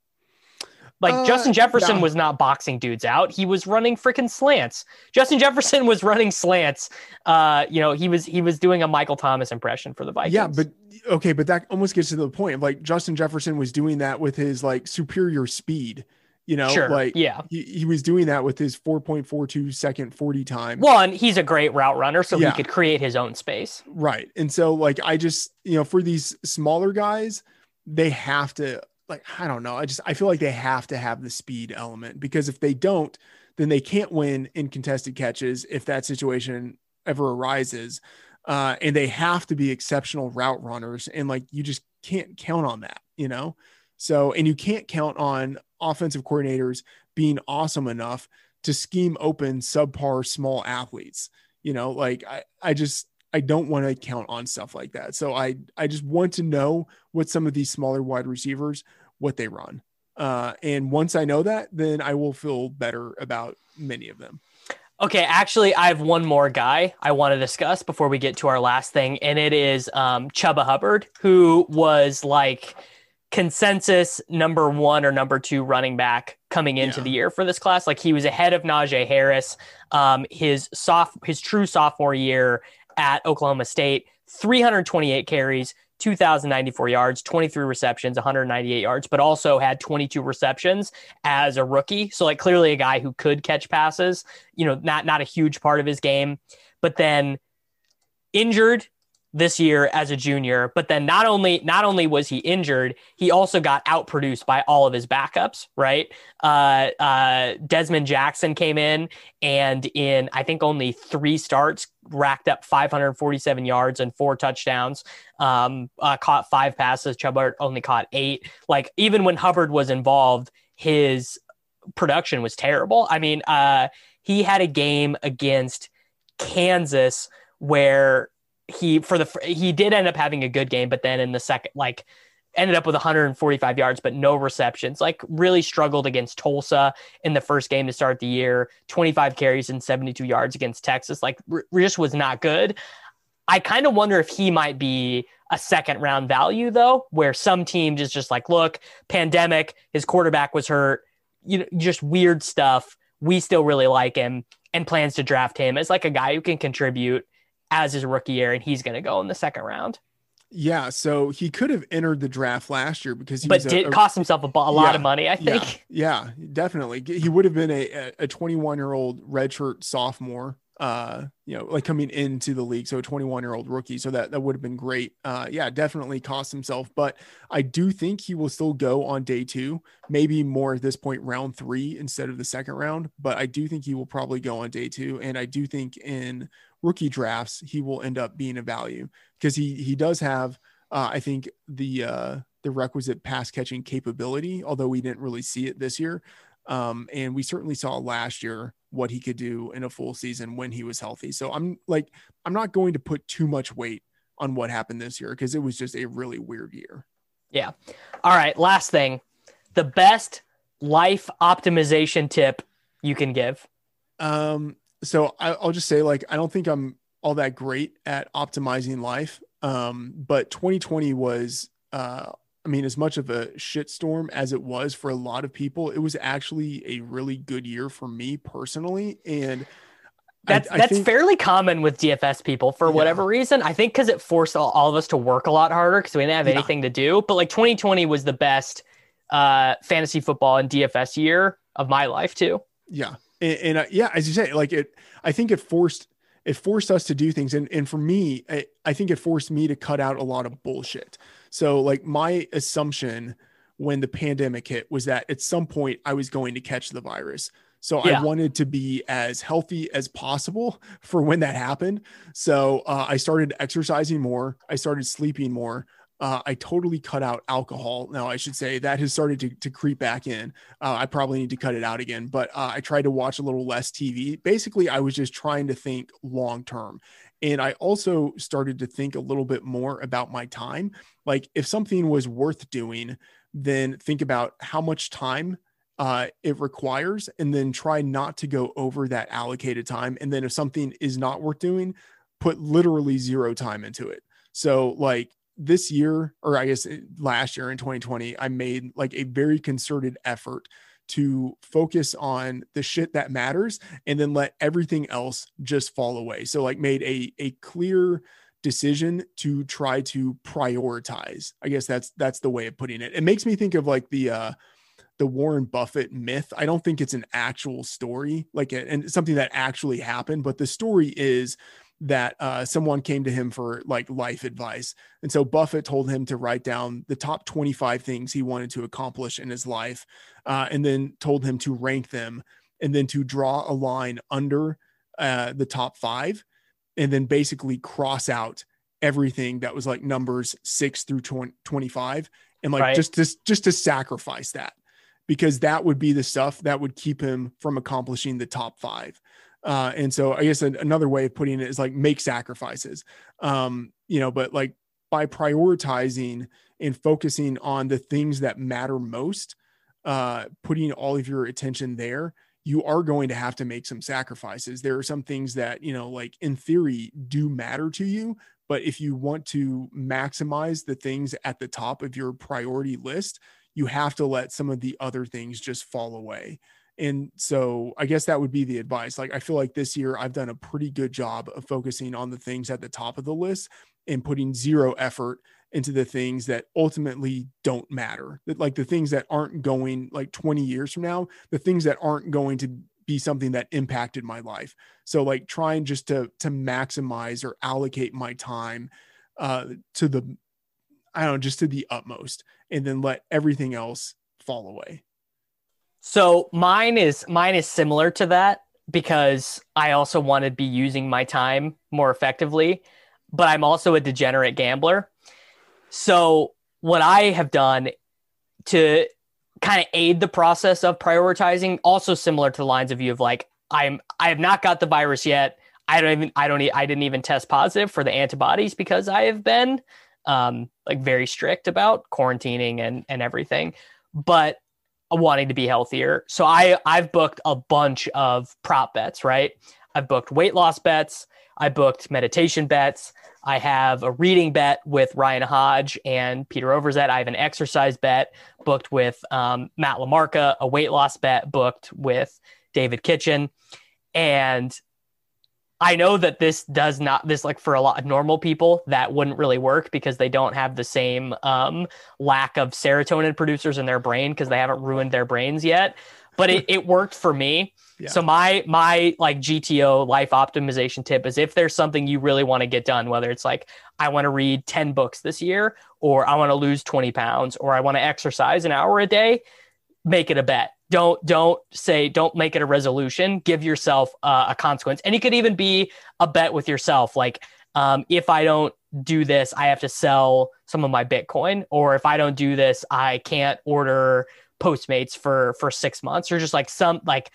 Like Uh, Justin Jefferson yeah. was not boxing dudes out. He was running freaking slants. Justin Jefferson was running slants. Uh, you know, he was he was doing a Michael Thomas impression for the Vikings. yeah, but okay, but that almost gets to the point of like Justin Jefferson was doing that with his like superior speed, you know, sure, like yeah. he, he was doing that with his 4.42 second 40 time. One, he's a great route runner, so Yeah. he could create his own space. Right. And so like I just, you know, for these smaller guys, they have to like I don't know. I just I feel like they have to have the speed element because if they don't, then they can't win in contested catches if that situation ever arises. Uh, and they have to be exceptional route runners and like you just can't count on that, you know? So and you can't count on offensive coordinators being awesome enough to scheme open subpar small athletes. You know, like I, I just I don't want to count on stuff like that. So I I just want to know what some of these smaller wide receivers what they run. Uh, and once I know that, then I will feel better about many of them. Okay, actually, I have one more guy I want to discuss before we get to our last thing, and it is um, Chuba Hubbard, who was like consensus number one or number two running back coming into Yeah. the year for this class. Like he was ahead of Najee Harris. Um, his soft, his true sophomore year at Oklahoma State, 328 carries, 2,094 yards, 23 receptions, 198 yards, but also had 22 receptions as a rookie. So like clearly a guy who could catch passes. You know, not not a huge part of his game, but then injured this year as a junior but then not only not only was he injured he also got outproduced by all of his backups right? Uh, uh, Dezmon Jackson came in and in i think only three starts racked up 547 yards and four touchdowns. Um, uh, caught five passes. Chubbard only caught eight. Like even when hubbard was involved his production was terrible. I mean uh, he had a game against kansas where he for the he did end up having a good game, but then in the second, like ended up with 145 yards, but no receptions. Like really struggled against Tulsa in the first game to start the year. 25 carries and 72 yards against Texas. Like r- just was not good. I kind of wonder if he might be a second round value though, where some team is just like, look, pandemic, his quarterback was hurt, you know, just weird stuff. We still really like him and plans to draft him as like a guy who can contribute as his rookie year, and he's going to go in the second round. Yeah, so he could have entered the draft last year because he but was did a- cost himself a, lot Yeah, of money, I think. Yeah, yeah, definitely. He would have been a a 21 year old redshirt sophomore, uh, you know, like coming into the league. So a 21 year old rookie. So that that would have been great. Uh, yeah, definitely cost himself. But I do think he will still go on day two, maybe more at this point, round three instead of the second round. But I do think he will probably go on day two, and I do think in rookie drafts he will end up being a value because he he does have uh, I think the uh, the requisite pass catching capability, although we didn't really see it this year. Um, and we certainly saw last year what he could do in a full season when he was healthy. So I'm like, I'm not going to put too much weight on what happened this year because it was just a really weird year. Yeah. All right, last thing. The best life optimization tip you can give. Um, so I, I'll just say, like, I don't think I'm all that great at optimizing life. Um, but 2020 was, uh, I mean, as much of a shitstorm as it was for a lot of people, it was actually a really good year for me personally. And That's I that's think- fairly common with DFS people for Yeah. whatever reason. I think because it forced all, all of us to work a lot harder because we didn't have Yeah. anything to do. But like 2020 was the best uh, fantasy football and DFS year of my life too. Yeah. And, and uh, yeah, as you say, like it, I think it forced, it forced us to do things. And, and for me, I, I think it forced me to cut out a lot of bullshit. So like my assumption when the pandemic hit was that at some point I was going to catch the virus. So Yeah. I wanted to be as healthy as possible for when that happened. So uh, I started exercising more. I started sleeping more. Uh, I totally cut out alcohol. Now I should say that has started to, to creep back in. Uh, I probably need to cut it out again, but uh, I tried to watch a little less TV. Basically, I was just trying to think long term. And I also started to think a little bit more about my time. Like, if something was worth doing, then think about how much time uh, it requires and then try not to go over that allocated time. And then if something is not worth doing, put literally zero time into it. So, like, this year, or I guess last year in 2020, I made like a very concerted effort to focus on the shit that matters and then let everything else just fall away. So like made a a clear decision to try to prioritize. I guess that's that's the way of putting it. It makes me think of like the uh the Warren Buffett myth. I don't think it's an actual story, like and something that actually happened, but the story is that uh, someone came to him for like life advice. And so Buffett told him to write down the top 25 things he wanted to accomplish in his life, uh, and then told him to rank them and then to draw a line under uh, the top five, and then basically cross out everything that was like numbers six through 20, 25 and like Right. just to, just to sacrifice that because that would be the stuff that would keep him from accomplishing the top five. Uh, and so I guess an, another way of putting it is like make sacrifices. Um, you know, but like by prioritizing and focusing on the things that matter most, uh, putting all of your attention there, you are going to have to make some sacrifices. There are some things that, you know, like in theory do matter to you, but if you want to maximize the things at the top of your priority list, you have to let some of the other things just fall away. And so I guess that would be the advice. Like I feel like this year I've done a pretty good job of focusing on the things at the top of the list and putting zero effort into the things that ultimately don't matter. That like the things that aren't going like 20 years from now, the things that aren't going to be something that impacted my life. So like trying just to to maximize or allocate my time uh to the I don't know, just to the utmost and then let everything else fall away. So mine is mine is similar to that because I also want to be using my time more effectively, but I'm also a degenerate gambler. So what I have done to kind of aid the process of prioritizing, also similar to the lines of view of like I'm I have not got the virus yet. I don't even I don't I didn't even test positive for the antibodies because I have been um like very strict about quarantining and and everything. But wanting to be healthier. So I I've booked a bunch of prop bets, right? I've booked weight loss bets, I booked meditation bets, I have a reading bet with Ryan Hodge and Peter Overzet. I have an exercise bet booked with um, Matt Lamarca, a weight loss bet booked with David Kitchen. And I know that this does not this like for a lot of normal people that wouldn't really work because they don't have the same um, lack of serotonin producers in their brain because they haven't ruined their brains yet. But it, it worked for me. Yeah. So my my like GTO life optimization tip is if there's something you really want to get done, whether it's like I want to read 10 books this year, or I want to lose 20 pounds, or I want to exercise an hour a day, make it a bet. Don't don't say don't make it a resolution. Give yourself uh, a consequence, and it could even be a bet with yourself. Like um, if I don't do this, I have to sell some of my Bitcoin, or if I don't do this, I can't order Postmates for for six months, or just like some like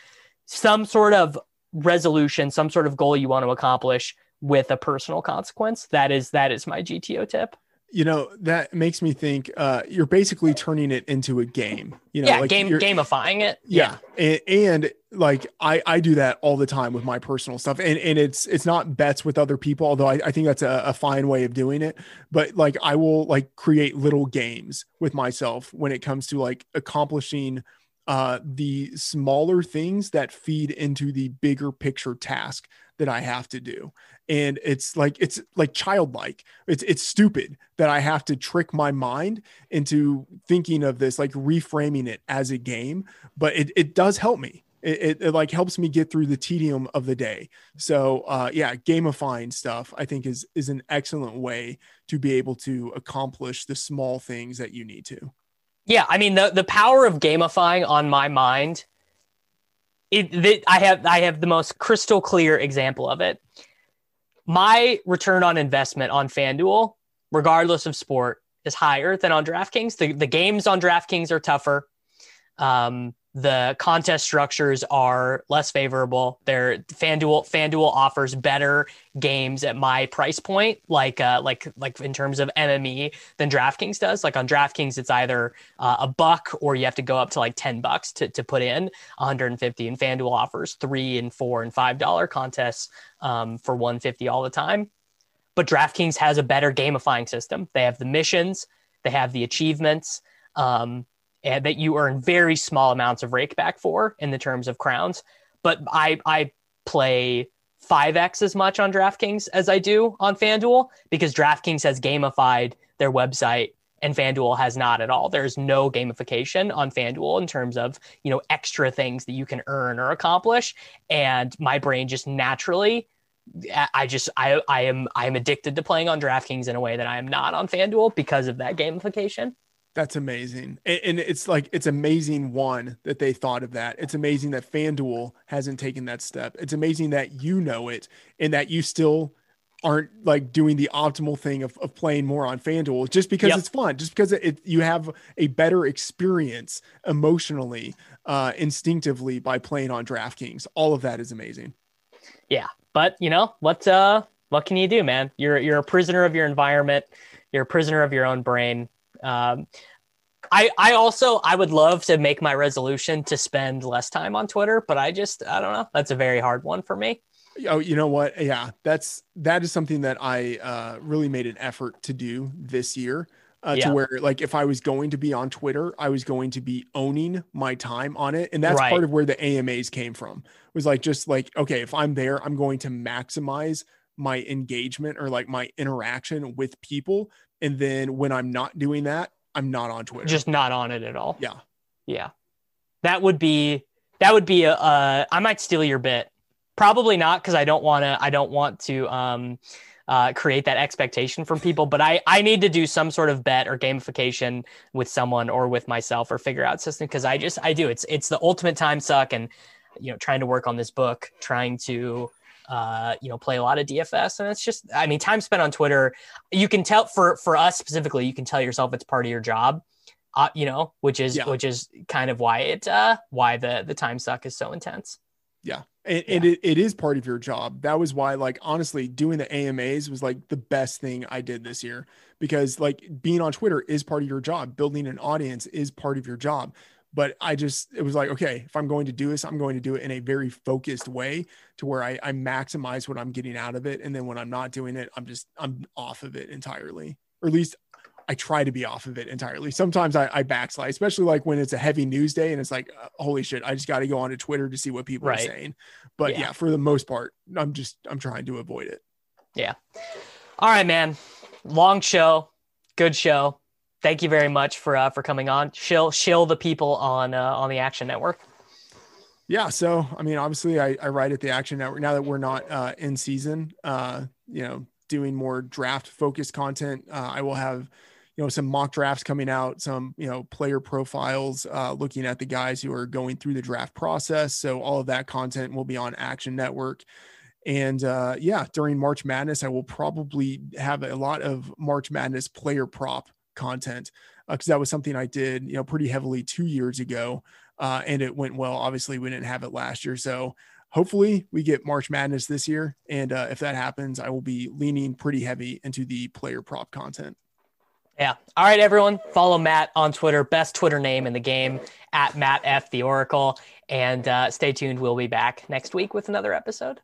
some sort of resolution, some sort of goal you want to accomplish with a personal consequence. That is that is my GTO tip. You know, that makes me think uh you're basically turning it into a game. You know, yeah, like game you're- gamifying it. yeah, And, and like I I do that all the time with my personal stuff, and and it's it's not bets with other people, although I, I think that's a, a fine way of doing it. But like I will like create little games with myself when it comes to like accomplishing uh, the smaller things that feed into the bigger picture task that I have to do. And it's like it's like childlike. It's it's stupid that I have to trick my mind into thinking of this, like reframing it as a game, but it, it does help me. It, it, it, like helps me get through the tedium of the day. So uh, yeah, gamifying stuff I think is is an excellent way to be able to accomplish the small things that you need to. Yeah, I mean the the power of gamifying on my mind. It, it I have I have the most crystal clear example of it. My return on investment on FanDuel, regardless of sport, is higher than on DraftKings. The the games on DraftKings are tougher. Um, the contest structures are less favorable. Their FanDuel FanDuel offers better games at my price point, like uh, like like in terms of MME than DraftKings does. Like on DraftKings, it's either uh, a buck or you have to go up to like ten bucks to to put in 150. And FanDuel offers three and four and five dollar contests um, for 150 all the time. But DraftKings has a better gamifying system. They have the missions, they have the achievements. Um, Uh, that you earn very small amounts of rakeback for in the terms of crowns. But I I play 5x as much on DraftKings as I do on FanDuel because DraftKings has gamified their website and FanDuel has not at all. There's no gamification on FanDuel in terms of, you know, extra things that you can earn or accomplish and my brain just naturally I just I I am I am addicted to playing on DraftKings in a way that I am not on FanDuel because of that gamification. That's amazing. And, it's like, it's amazing, one, that they thought of that. It's amazing that FanDuel hasn't taken that step. It's amazing that you know it and that you still aren't like doing the optimal thing of, of playing more on FanDuel just because yep. it's fun, just because it, you have a better experience emotionally, uh, instinctively by playing on DraftKings. All of that is amazing. Yeah. But you know, what, uh, what can you do, man? You're, you're a prisoner of your environment. You're a prisoner of your own brain um, I I also I would love to make my resolution to spend less time on Twitter, but I just I don't know. That's a very hard one for me. Oh, you know what? Yeah, that's that is something that I uh, really made an effort to do this year. Uh, yeah. To where, like, if I was going to be on Twitter, I was going to be owning my time on it, and that's right. part of where the AMAs came from. Was like just like, okay, if I'm there, I'm going to maximize my engagement or like my interaction with people and then when I'm not doing that, I'm not on Twitter. Just not on it at all. Yeah. Yeah. That would be that would be a uh, I might steal your bit. Probably not because I don't want to I don't want to um uh, create that expectation from people. But I, I need to do some sort of bet or gamification with someone or with myself or figure out system because I just I do it's it's the ultimate time suck and you know trying to work on this book, trying to uh, you know, play a lot of DFS, and it's just, I mean, time spent on Twitter. You can tell for for us specifically, you can tell yourself it's part of your job, uh, you know, which is yeah. which is kind of why it uh, why the the time suck is so intense. Yeah. And, yeah. and it, it is part of your job. That was why, like, honestly, doing the AMAs was like the best thing I did this year because, like, being on Twitter is part of your job. Building an audience is part of your job but I just it was like okay if I'm going to do this I'm going to do it in a very focused way to where I, I maximize what I'm getting out of it and then when I'm not doing it I'm just I'm off of it entirely or at least I try to be off of it entirely. Sometimes I, I backslide, especially like when it's a heavy news day and it's like, uh, holy shit, I just got to go onto Twitter to see what people right. are saying. But yeah. yeah, for the most part, I'm just, I'm trying to avoid it. Yeah. All right, man. Long show. Good show thank you very much for uh, for coming on. Shill shill the people on uh, on the Action Network. Yeah, so I mean, obviously, I, I write at the Action Network now that we're not uh, in season. Uh, you know, doing more draft focused content. Uh, I will have you know some mock drafts coming out, some you know player profiles, uh, looking at the guys who are going through the draft process. So all of that content will be on Action Network. And uh, yeah, during March Madness, I will probably have a lot of March Madness player prop content because uh, that was something I did, you know, pretty heavily two years ago, uh, and it went well. Obviously, we didn't have it last year, so hopefully we get March Madness this year. And uh, if that happens, I will be leaning pretty heavy into the player prop content. Yeah. All right, everyone. Follow Matt on Twitter. Best Twitter name in the game at Matt F the Oracle. And uh, stay tuned. We'll be back next week with another episode.